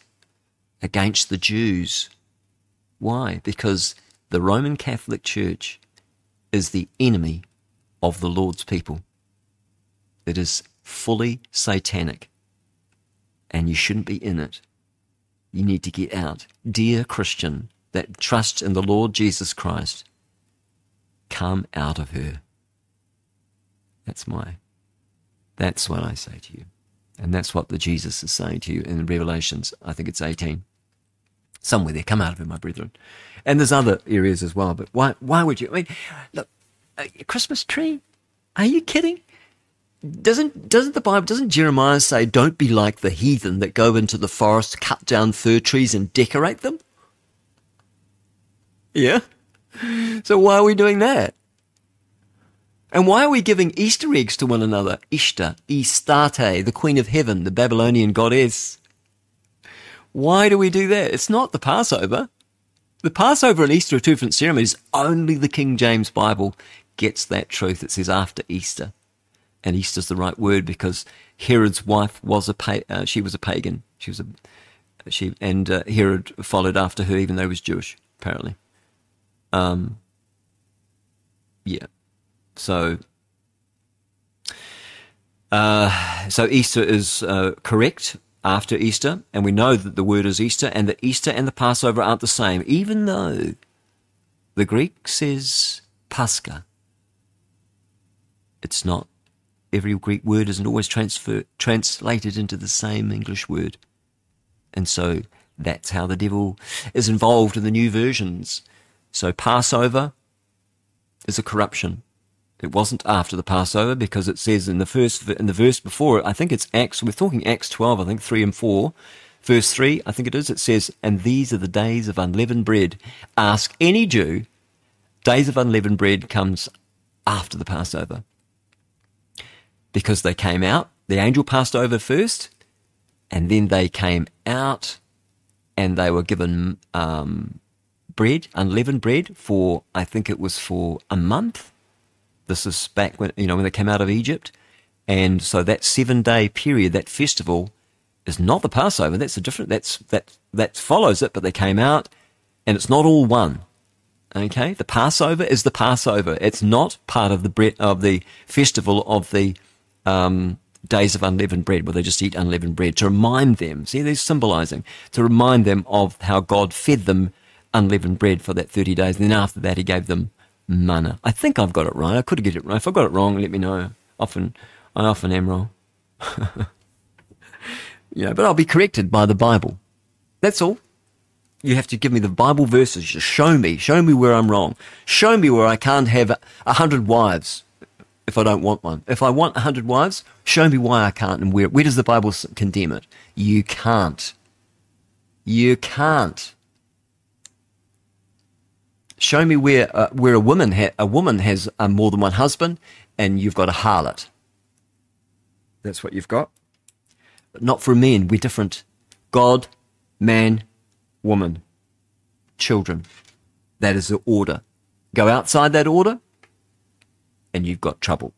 against the Jews. Why? Because the Roman Catholic Church is the enemy of the Lord's people. It is fully satanic, and you shouldn't be in it. You need to get out. Dear Christian that trusts in the Lord Jesus Christ, Come out of her. That's my, that's what I say to you. And that's what the Jesus is saying to you in Revelations. I think it's 18. Somewhere there, come out of her, my brethren. And there's other areas as well, but why, why would you? I mean, look, a Christmas tree? Are you kidding? Doesn't, doesn't the Bible, doesn't Jeremiah say, don't be like the heathen that go into the forest, cut down fir trees and decorate them? Yeah? So why are we doing that? And why are we giving Easter eggs to one another? Ishtar, Istarte, the Queen of Heaven, the Babylonian goddess. Why do we do that? It's not the Passover. The Passover and Easter are two different ceremonies. Only the King James Bible gets that truth. It says after Easter. And Easter's the right word because Herod's wife was a pa- uh, she was a pagan. She was a she and uh, Herod followed after her even though he was Jewish apparently. Um, yeah. So, uh, so Easter is uh, correct after Easter, and we know that the word is Easter, and that Easter and the Passover aren't the same, even though the Greek says Pascha. It's not. Every Greek word isn't always transfer, translated into the same English word. And so that's how the devil is involved in the new versions. So Passover is a corruption. It wasn't after the Passover because it says in the first in the verse before, it, I think it's Acts. We're talking Acts twelve, I think three and four, verse three. I think it is. It says, "And these are the days of unleavened bread." Ask any Jew. Days of unleavened bread comes after the Passover because they came out. The angel passed over first, and then they came out, and they were given um, bread, unleavened bread, for I think it was for a month this is back when you know when they came out of Egypt, and so that seven day period, that festival, is not the Passover. That's a different. That's that that follows it, but they came out, and it's not all one. Okay, the Passover is the Passover. It's not part of the bread of the festival of the um, days of unleavened bread, where they just eat unleavened bread to remind them. See, they're symbolizing to remind them of how God fed them unleavened bread for that thirty days, and then after that, He gave them manna. I think I've got it right. I could get it right. If I got it wrong, let me know. Often, I often am wrong. (laughs) yeah, but I'll be corrected by the Bible. That's all. You have to give me the Bible verses. Just show me. Show me where I'm wrong. Show me where I can't have a hundred wives if I don't want one. If I want a hundred wives, show me why I can't and where. Where does the Bible condemn it? You can't. You can't. Show me where uh, where a woman ha- a woman has uh, more than one husband, and you've got a harlot. That's what you've got. But not for men. We're different. God, man, woman, children. That is the order. Go outside that order, and you've got trouble.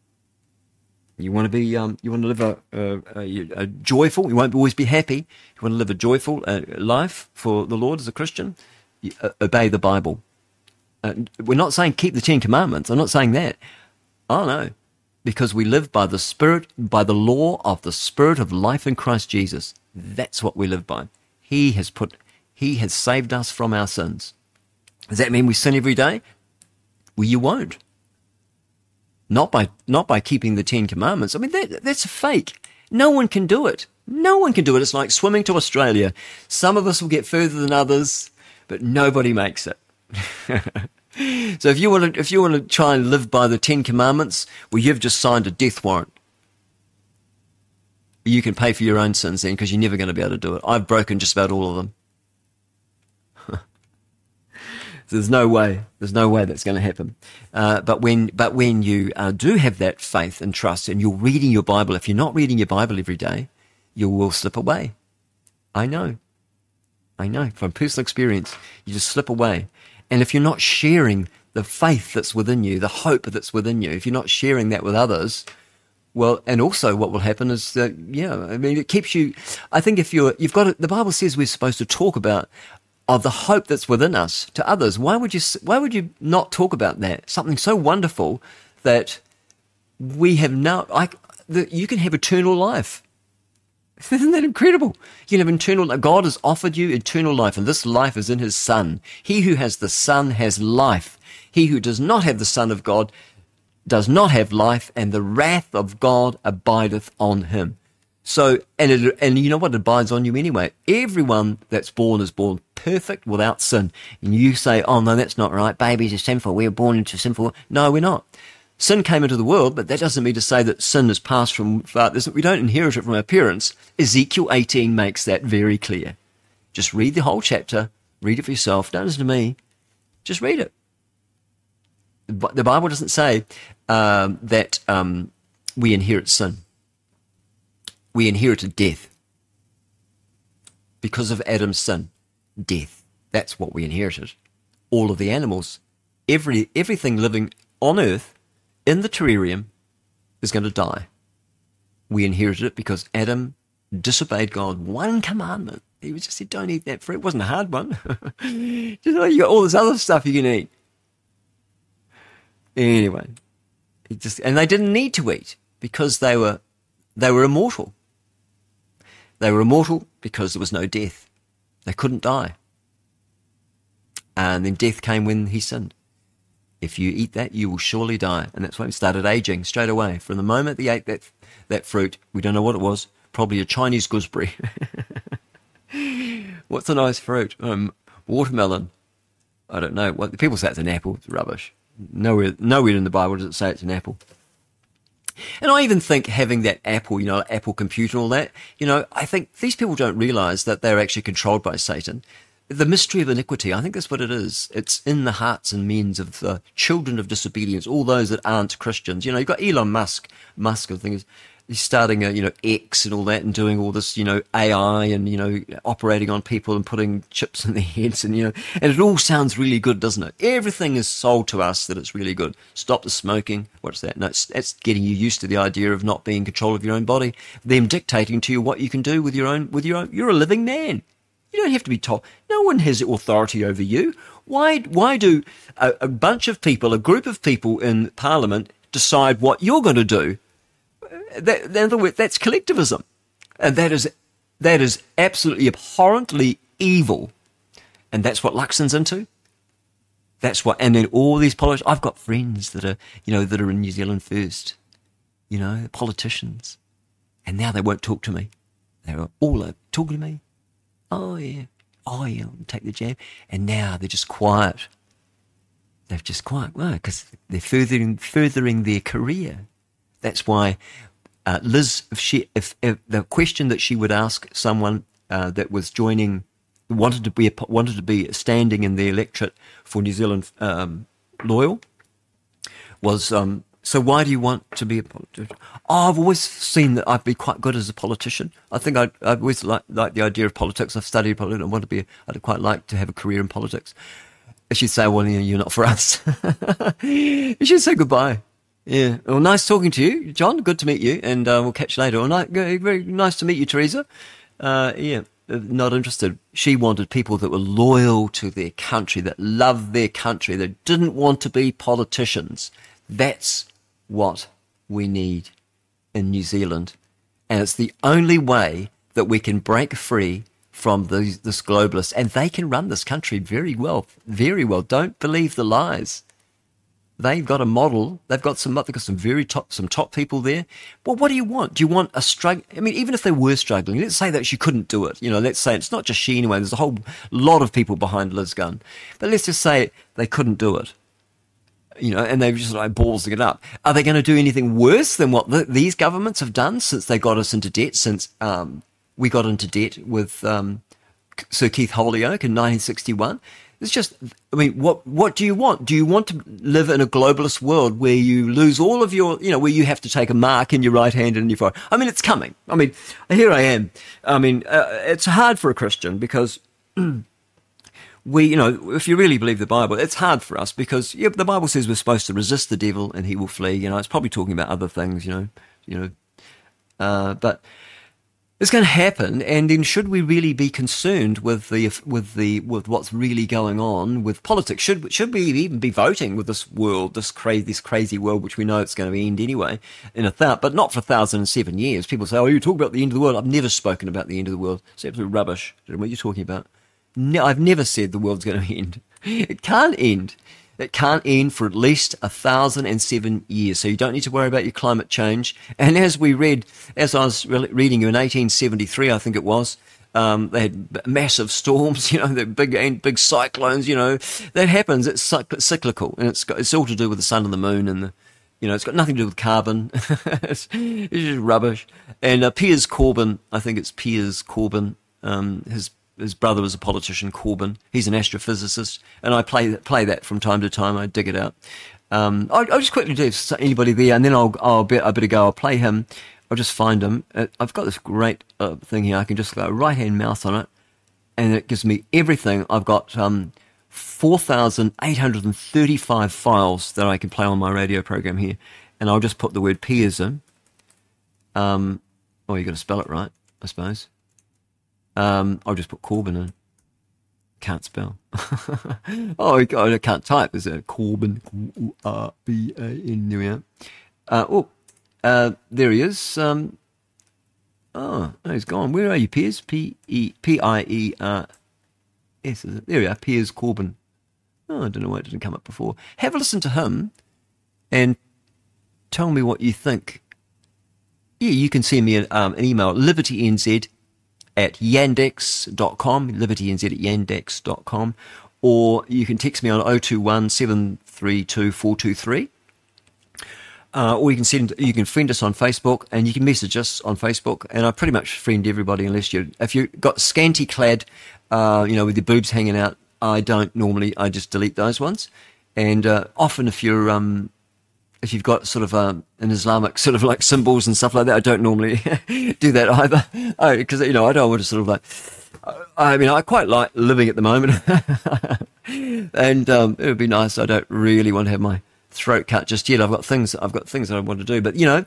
You want to be, um, you want to live a, a, a, a, joyful. You won't always be happy. You want to live a joyful uh, life for the Lord as a Christian. You, uh, obey the Bible. Uh, we're not saying keep the Ten Commandments. I'm not saying that. Oh, no. Because we live by the Spirit, by the law of the Spirit of life in Christ Jesus. That's what we live by. He has put, He has saved us from our sins. Does that mean we sin every day? Well, you won't. Not by, not by keeping the Ten Commandments. I mean, that, that's fake. No one can do it. No one can do it. It's like swimming to Australia. Some of us will get further than others, but nobody makes it. So if you want to, if you want to try and live by the Ten Commandments, well, you've just signed a death warrant. You can pay for your own sins then, because you're never going to be able to do it. I've broken just about all of them. (laughs) There's no way. There's no way that's going to happen. Uh, but when, but when you uh, do have that faith and trust, and you're reading your Bible, if you're not reading your Bible every day, you will slip away. I know. I know from personal experience. You just slip away. And if you're not sharing the faith that's within you, the hope that's within you, if you're not sharing that with others, well, and also what will happen is that, yeah, I mean, it keeps you, I think if you're, you've got, to, the Bible says we're supposed to talk about of the hope that's within us to others. Why would you, why would you not talk about that? Something so wonderful that we have now, like, that you can have eternal life. (laughs) Isn't that incredible? You have eternal life. God has offered you eternal life, and this life is in his Son. He who has the Son has life. He who does not have the Son of God does not have life, and the wrath of God abideth on him. So, and it, and you know what? Abides on you anyway. Everyone that's born is born perfect without sin. And you say, oh no, that's not right. Babies are sinful. We're born into sinful. No, we're not. Sin came into the world, but that doesn't mean to say that sin is passed from fathers. We don't inherit it from our parents. Ezekiel 18 makes that very clear. Just read the whole chapter, read it for yourself. Don't listen to me. Just read it. The Bible doesn't say um, that um, we inherit sin. We inherited death because of Adam's sin. Death. That's what we inherited. All of the animals, every everything living on earth in the terrarium is going to die. We inherited it because Adam disobeyed God one commandment. He was just said, "Don't eat that fruit." It wasn't a hard one. (laughs) just oh, you got all this other stuff you can eat. Anyway, he just and they didn't need to eat because they were they were immortal. They were immortal because there was no death. They couldn't die. And then death came when he sinned. If you eat that, you will surely die. And that's why we started aging straight away. From the moment they ate that, that fruit, we don't know what it was, probably a Chinese gooseberry. (laughs) What's a nice fruit? Um, watermelon. I don't know. What people say it's an apple. It's rubbish. Nowhere, nowhere in the Bible does it say it's an apple. And I even think having that Apple, you know, Apple computer and all that, you know, I think these people don't realize that they're actually controlled by Satan. The mystery of iniquity, I think that's what it is. It's in the hearts and minds of the children of disobedience, all those that aren't Christians. You know, you've got Elon Musk. Musk, think, is he's starting a you know X and all that and doing all this you know AI and you know operating on people and putting chips in their heads and you know and it all sounds really good, doesn't it? Everything is sold to us that it's really good. Stop the smoking. What's that? No, it's, it's getting you used to the idea of not being in control of your own body. Them dictating to you what you can do with your own with your own. You're a living man. You don't have to be told. No one has authority over you. Why? Why do a, a bunch of people, a group of people in Parliament, decide what you're going to do? that, in other words, that's collectivism. And that is, that is absolutely abhorrently evil. And that's what Luxon's into. That's what, and then all these politicians, I've got friends that are, you know, that are in New Zealand first, you know, politicians. And now they won't talk to me. They're all uh, talking to me. Oh, yeah. Oh, yeah, take the jab. And now they're just quiet. They're just quiet. Why? Because they're furthering, furthering their career. That's why uh, Liz, if she, if, if, the question that she would ask someone uh, that was joining, wanted to be wanted to be standing in the electorate for New Zealand um, loyal, was um, so why do you want to be a politician? Oh, I've always seen that I'd be quite good as a politician. I think I'd, I've always liked the idea of politics. I've studied politics. I want to be. I'd quite like to have a career in politics. She'd say, "Well, you're not for (laughs) us." she'd say goodbye. Yeah. Well, nice talking to you, John. Good to meet you, and uh, we'll catch you later. Well, very nice to meet you, Teresa. Uh, yeah, uh, not interested. She wanted people that were loyal to their country, that loved their country, that didn't want to be politicians. That's what we need in New Zealand. And it's the only way that we can break free from these, this globalist. And they can run this country very well, very well. Don't believe the lies they've got a model. They've got some, they've got some very top, some top people there. Well, what do you want? Do you want a struggle? I mean, even if they were struggling, let's say that she couldn't do it. You know, let's say it's not just she anyway. There's a whole lot of people behind Liz Gunn, but let's just say they couldn't do it. You know, and they've just like balls it up. Are they going to do anything worse than what the, these governments have done since they got us into debt? Since um, we got into debt with um, Sir Keith Holyoake in 1961 it's just, I mean, what what do you want? Do you want to live in a globalist world where you lose all of your, you know, where you have to take a mark in your right hand and your forehead? I mean, it's coming. I mean, here I am. I mean, uh, it's hard for a Christian because. (clears throat) we, you know, if you really believe the Bible, it's hard for us because yeah, the Bible says we're supposed to resist the devil and he will flee. You know, it's probably talking about other things. You know, you know, uh, but it's going to happen, and then should we really be concerned with the with the with what's really going on with politics? Should should we even be voting with this world, this crazy this crazy world, which we know it's going to end anyway in a thousand, but not for a thousand and seven years. People say, "Oh, you talk about the end of the world." I've never spoken about the end of the world. It's absolute rubbish. What are you talking about? I've never said the world's going (laughs) to end. It can't end It can't end for at least a thousand and seven years. So you don't need to worry about your climate change. And as we read, as I was re- reading you in 1873, I think it was, um, they had massive (laughs) storms, you know, the big, big cyclones, you know, that happens. It's cyclical and it's got, it's all to do with the sun and the moon and the, you know, it's got nothing to do with carbon. (laughs) it's, it's, just rubbish. And uh, Piers Corbyn, I think it's Piers Corbyn, um, his brother was a politician, Corbyn. He's an astrophysicist, and I play play that from time to time. I dig it out. Um, I'll, I'll, just quickly do anybody there, and then I'll I'll be, I better go. I'll play him. I'll just find him. Uh, I've got this great uh, thing here. I can just go right hand mouse on it, and it gives me everything. I've got um, four thousand eight hundred and thirty-five files that I can play on my radio program here, and I'll just put the word peers in. Um, oh, you got to spell it right, I suppose. Um, I'll just put Corbyn in. Can't spell. (laughs) oh, I can't type. Is it B A N. There we are. Uh, oh, uh, there he is. Um, oh, oh, he's gone. Where are you, Piers? P E P I E R S. There we are. Piers Corbyn. Oh, I don't know why it didn't come up before. Have a listen to him and tell me what you think. Yeah, you can send me an, um, an email, libertynz at yandex.com, libertynz at yandex.com, or you can text me on 021 732 423. Uh, or you can send, you can friend us on Facebook, and you can message us on Facebook. And I pretty much friend everybody, unless you, if you got scanty clad, uh, you know, with your boobs hanging out. I don't normally. I just delete those ones. And uh, often, if you're um, if you've got sort of um, an Islamic sort of like symbols and stuff like that, I don't normally (laughs) do that either. (laughs) Because you know, I don't want to sort of like. I mean, I quite like living at the moment, (laughs) and um, it would be nice. I don't really want to have my throat cut just yet. I've got things. I've got things that I want to do, but you know,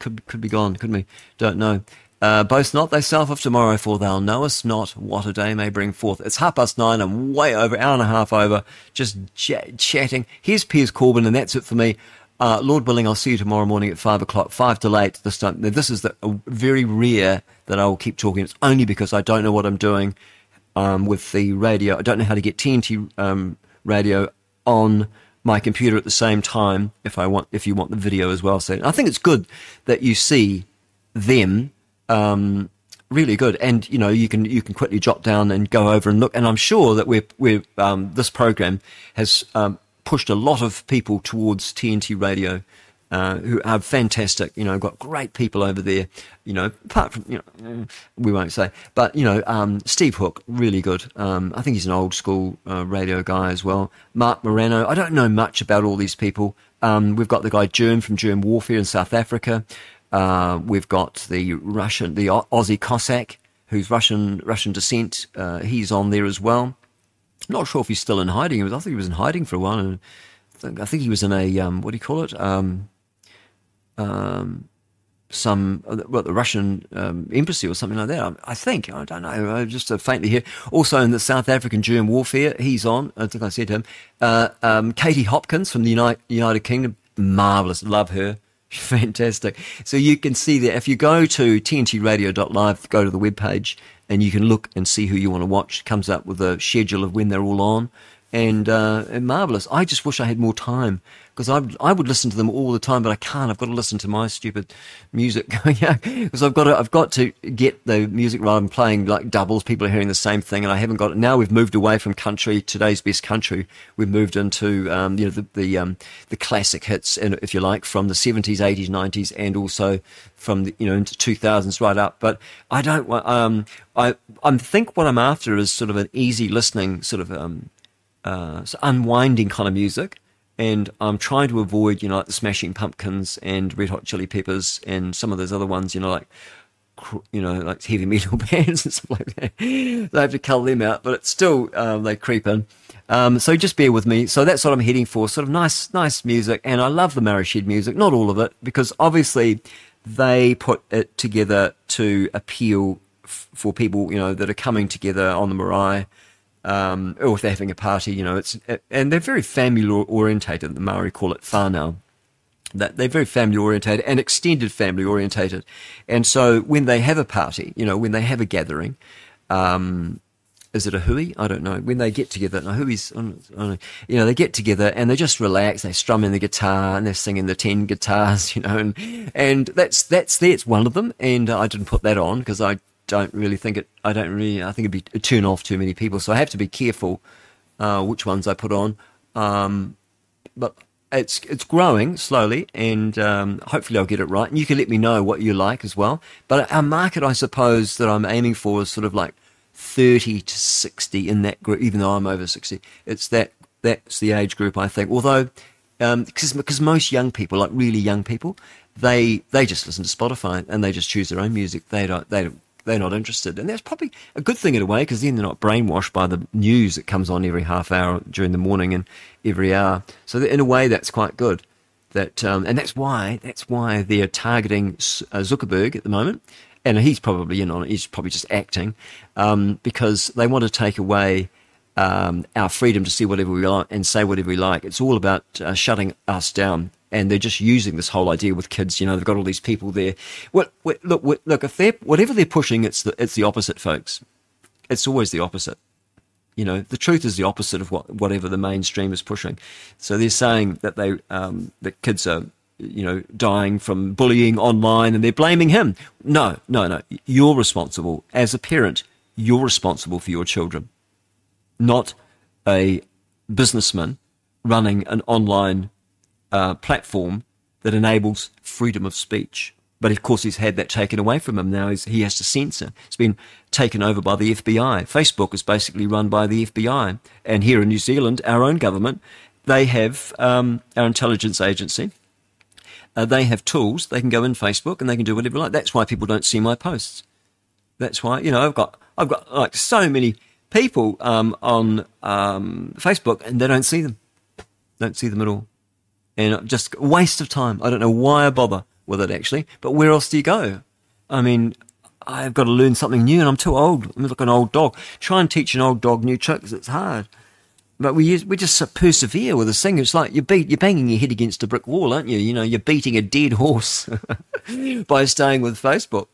could could be gone, couldn't? Don't know. Uh, boast not thyself of tomorrow, for thou knowest not what a day may bring forth. It's half past nine. I'm way over, hour and a half over, just ch- chatting. Here's Piers Corbyn, and that's it for me. Uh, Lord willing, I'll see you tomorrow morning at five o'clock, five to late this time. This is the, very rare that I will keep talking. It's only because I don't know what I'm doing um, with the radio. I don't know how to get TNT um, radio on my computer at the same time if I want if you want the video as well. So I think it's good that you see them um, really good. And you know, you can you can quickly jot down and go over and look. And I'm sure that we're we're um, this program has um, pushed a lot of people towards TNT radio. Uh, who are fantastic, you know, got great people over there, you know, apart from, you know, we won't say, but, you know, um, Steve Hook, really good. Um, I think he's an old school uh, radio guy as well. Marc Morano, I don't know much about all these people. Um, we've got the guy Jerm from Jerm Warfare in South Africa. Uh, we've got the Russian, the Aussie Cossack, who's Russian Russian descent. Uh, he's on there as well. Not sure if he's still in hiding. I think he was in hiding for a while. And I think, I think he was in a um, what do you call it? Um, um, some well, the Russian um, embassy or something like that. I think I don't know. I just uh, faintly hear. Also in the South African Jerm warfare, he's on. I think I said him. Uh, um, Katie Hopkins from the United, United Kingdom, marvelous. Love her. (laughs) Fantastic. So you can see that if you go to tntradio.live, go to the webpage, and you can look and see who you want to watch. Comes up with a schedule of when they're all on, and, uh, marvelous. I just wish I had more time because I I would listen to them all the time, but I can't. I've got to listen to my stupid music. (laughs) yeah, because I've got to I've got to get the music right. I'm playing like doubles. People are hearing the same thing, and I haven't got it. Now we've moved away from country. Today's best country. We've moved into um, you know the the um, the classic hits, if you like, from the 70s, 80s, 90s, and also from the you know into 2000s right up. But I don't want. Um, I I think what I'm after is sort of an easy listening, sort of um, uh, unwinding kind of music and I'm trying to avoid, you know, like the Smashing Pumpkins and Red Hot Chili Peppers and some of those other ones, you know, like you know, like heavy (laughs) metal bands and stuff like that. (laughs) They have to cull them out, but it's still um, they creep in. Um, so just bear with me. So that's what I'm heading for. Sort of nice, nice music, and I love the Marashed music. Not all of it, because obviously they put it together to appeal f- for people, you know, that are coming together on the marae um, or if they're having a party, you know, it's and they're very family orientated. The Maori call it whānau. That they're very family orientated and extended family orientated, and so when they have a party, you know, when they have a gathering, um, is it a hui? I don't know. When they get together, no, hui's, you know, they get together and they just relax. They strum in the guitar and they're singing the ten guitars, (laughs) you know, and and that's that's that's one of them. And I didn't put that on because I don't really think it. I don't really. I think it'd be turn off too many people. So I have to be careful uh, which ones I put on. Um, but it's it's growing slowly, and um, hopefully I'll get it right. And you can let me know what you like as well. But our market, I suppose, that I'm aiming for is sort of like thirty to sixty in that group. Even though I'm over sixty, it's that that's the age group I think. Although because um, because most young people, like really young people, they they just listen to Spotify and they just choose their own music. They don't they don't they're not interested. And that's probably a good thing in a way because then they're not brainwashed by the news that comes on every half hour during the morning and every hour. So in a way, that's quite good. That um, and that's why that's why they're targeting uh, Zuckerberg at the moment, and he's probably in on it. He's probably just acting um, because they want to take away um, our freedom to see whatever we like and say whatever we like. It's all about uh, shutting us down and they're just using this whole idea with kids. You know, they've got all these people there. Well, look, look, if they're whatever they're pushing, it's the it's the opposite, folks. It's always the opposite. you know, the truth is the opposite of what whatever the mainstream is pushing. So they're saying that they um, that kids are you know dying from bullying online and they're blaming him. No, no, no. You're responsible as a parent. You're responsible for your children, not a businessman running an online uh, platform that enables freedom of speech. But of course, he's had that taken away from him. Now he has to censor. It's been taken over by the FBI. Facebook is basically run by the FBI. And here in New Zealand, our own government, they have um, our intelligence agency. Uh, they have tools. They can go in Facebook and they can do whatever they like. That's why people don't see my posts. That's why you know I've got I've got like so many people um, on um, Facebook and they don't see them. Don't see them at all. And just waste of time. I don't know why I bother with it actually, but where else do you go? I mean, I've got to learn something new and I'm too old. I'm like an old dog. Try and teach an old dog new tricks. It's hard. But we we just persevere with this thing. It's like you're beat, you're banging your head against a brick wall, aren't you? You know, you're beating a dead horse (laughs) by staying with Facebook.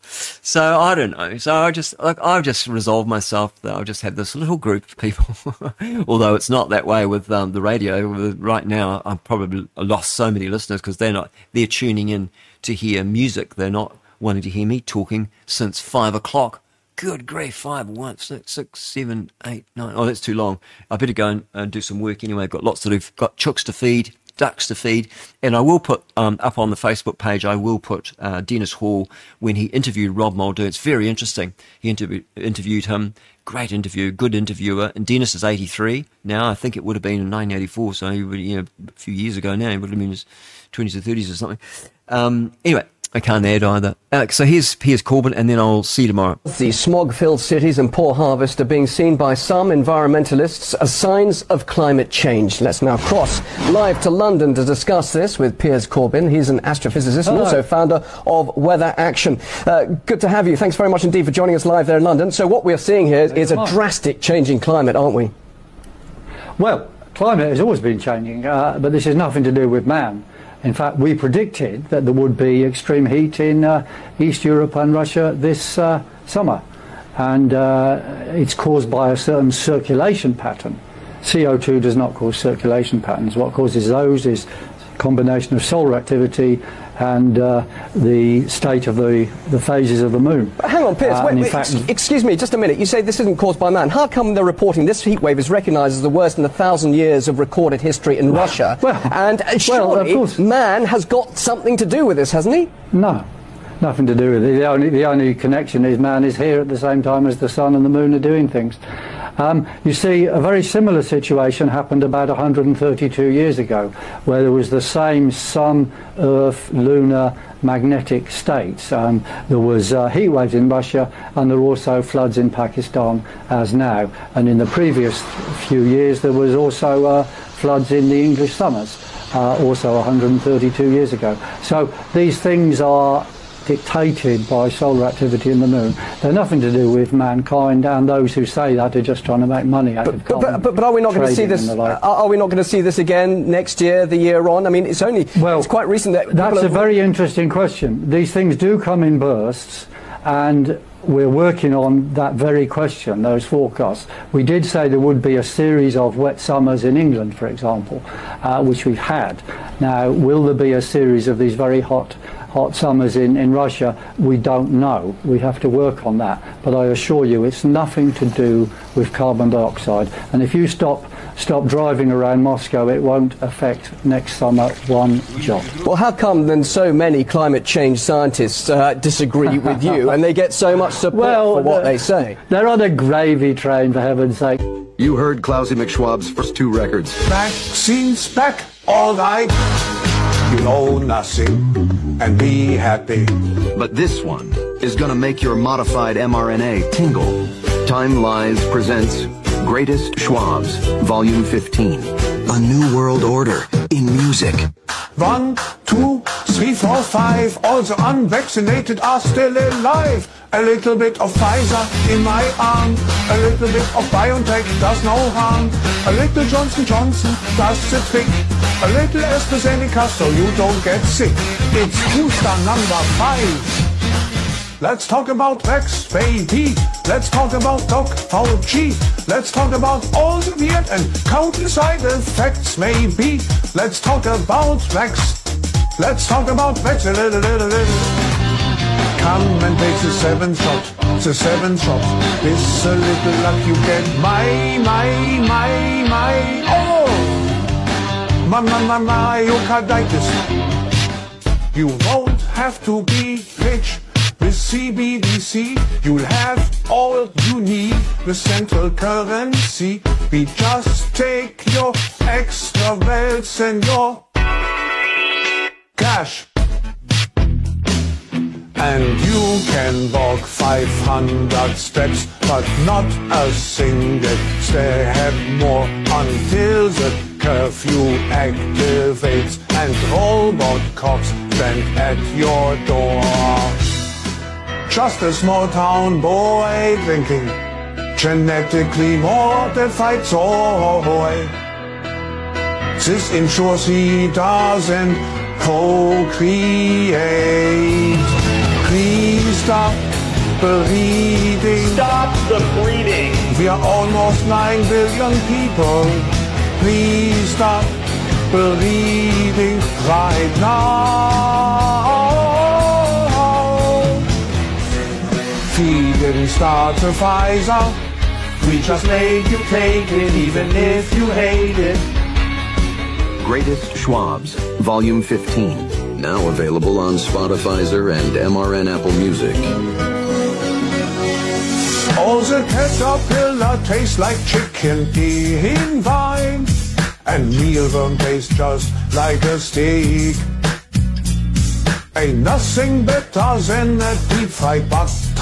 So I don't know. So I just, like, I've just resolved myself that I'll just have this little group of people. (laughs) Although it's not that way with um, the radio. Right now, I've probably lost so many listeners because they're not, they're tuning in to hear music. They're not wanting to hear me talking since five o'clock good grief, five, one, six, six, seven, eight, nine. Oh, that's too long. I better go and, and do some work anyway. I've got lots to do. Got chooks to feed, ducks to feed. And I will put um, up on the Facebook page, I will put uh, Dennis Hall when he interviewed Rob Muldoon. It's very interesting. He interview, interviewed him. Great interview, good interviewer. And Dennis is 83 now. I think it would have been in 1984, so he would, you know, a few years ago now. He would have been in his 20s or 30s or something. Um, anyway, I can't add either. Alex, so here's, here's Corbyn, and then I'll see you tomorrow. The smog-filled cities and poor harvest are being seen by some environmentalists as signs of climate change. Let's now cross live to London to discuss this with Piers Corbyn. He's an astrophysicist Hello. and also founder of Weather Action. Uh, good to have you. Thanks very much indeed for joining us live there in London. So what we're seeing here is a drastic change in climate, aren't we? Well, climate has always been changing, uh, but this has nothing to do with man. In fact, we predicted that there would be extreme heat in uh, East Europe and Russia this uh, summer. And uh, it's caused by a certain circulation pattern. CO2 does not cause circulation patterns. What causes those is a combination of solar activity and uh, the state of the, the phases of the moon. But hang on, Piers, uh, wait, wait, fact, excuse me, just a minute. You say this isn't caused by man. How come they're reporting this heat wave is recognised as the worst in a thousand years of recorded history in Russia? Well, and uh, surely well, man has got something to do with this, hasn't he? No. Nothing to do with it. The only, the only connection is man is here at the same time as the sun and the moon are doing things. Um, you see, a very similar situation happened about 132 years ago, where there was the same sun, earth, lunar, magnetic states. Um, there was uh, heat waves in Russia, and there were also floods in Pakistan as now. And in the previous few years, there was also uh, floods in the English summers. Uh, also 132 years ago. So these things are dictated by solar activity in the moon. They're nothing to do with mankind, and those who say that are just trying to make money out but, of but, but, but, are we not going to see this? Like. Are we not going to see this again next year, the year on? I mean, it's only well, it's quite recent that that's a very interesting question. These things do come in bursts, and we're working on that very question, those forecasts. We did say there would be a series of wet summers in England, for example, uh, which we've had. Now, will there be a series of these very hot hot summers in, in Russia, we don't know. We have to work on that. But I assure you, it's nothing to do with carbon dioxide. And if you stop stop driving around Moscow, it won't affect next summer one jot. Well, how come then so many climate change scientists uh, disagree with you (laughs) and they get so much support well, for what they say? They're on a gravy train, for heaven's sake. You heard Klausy McSchwab's first two records. Vaccines back, all right you know nothing and be happy. But this one is gonna make your modified mRNA tingle. Time Lies presents Greatest Schwabs, Volume 15. A New World Order in Music. One, two, three, four, five. All the unvaccinated are still alive. A little bit of Pfizer in my arm. A little bit of BioNTech does no harm. A little Johnson Johnson does the trick. A little AstraZeneca so you don't get sick. It's booster number five. Let's talk about Rex, baby. Let's talk about Doc Fauci. Let's talk about all the weird and counter side effects, maybe. Let's talk about Rex. Let's talk about little. Come and take the seven shot, the seven shot. With a little luck you get my, my, my, my, oh! My, my, my, myocarditis. You won't have to be rich with CBDC. You'll have all you need The central currency. We just take your extra wealth and your cash. And you can walk 500 steps, but not a single step more until the curfew activates and robot cops stand at your door. Just a small town boy drinking genetically modified soy. This ensures he doesn't procreate. Please stop bleeding. Stop the bleeding. We are almost 9 billion people. Please stop bleeding right now. We didn't start the Pfizer. We just made you take it even if you hate it. Greatest Schwabs, Volume 15. Now available on Spotify and MRN Apple Music. All the caterpillar tastes like chicken in vine. And mealworm tastes just like a steak. Ain't nothing better than a deep fried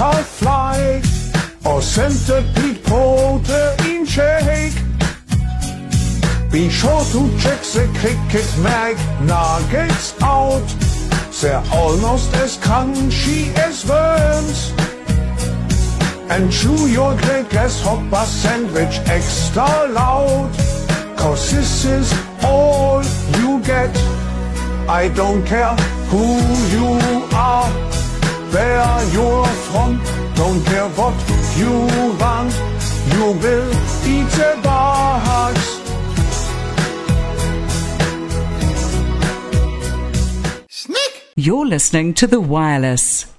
butterfly or centipede protein shake. Be sure to check the cricket mag nuggets out. They're almost as crunchy as worms. And chew your great grasshopper sandwich extra loud. Cause this is all you get. I don't care who you are, where you're from, don't care what you want. You will eat the bugs. You're listening to The Wireless.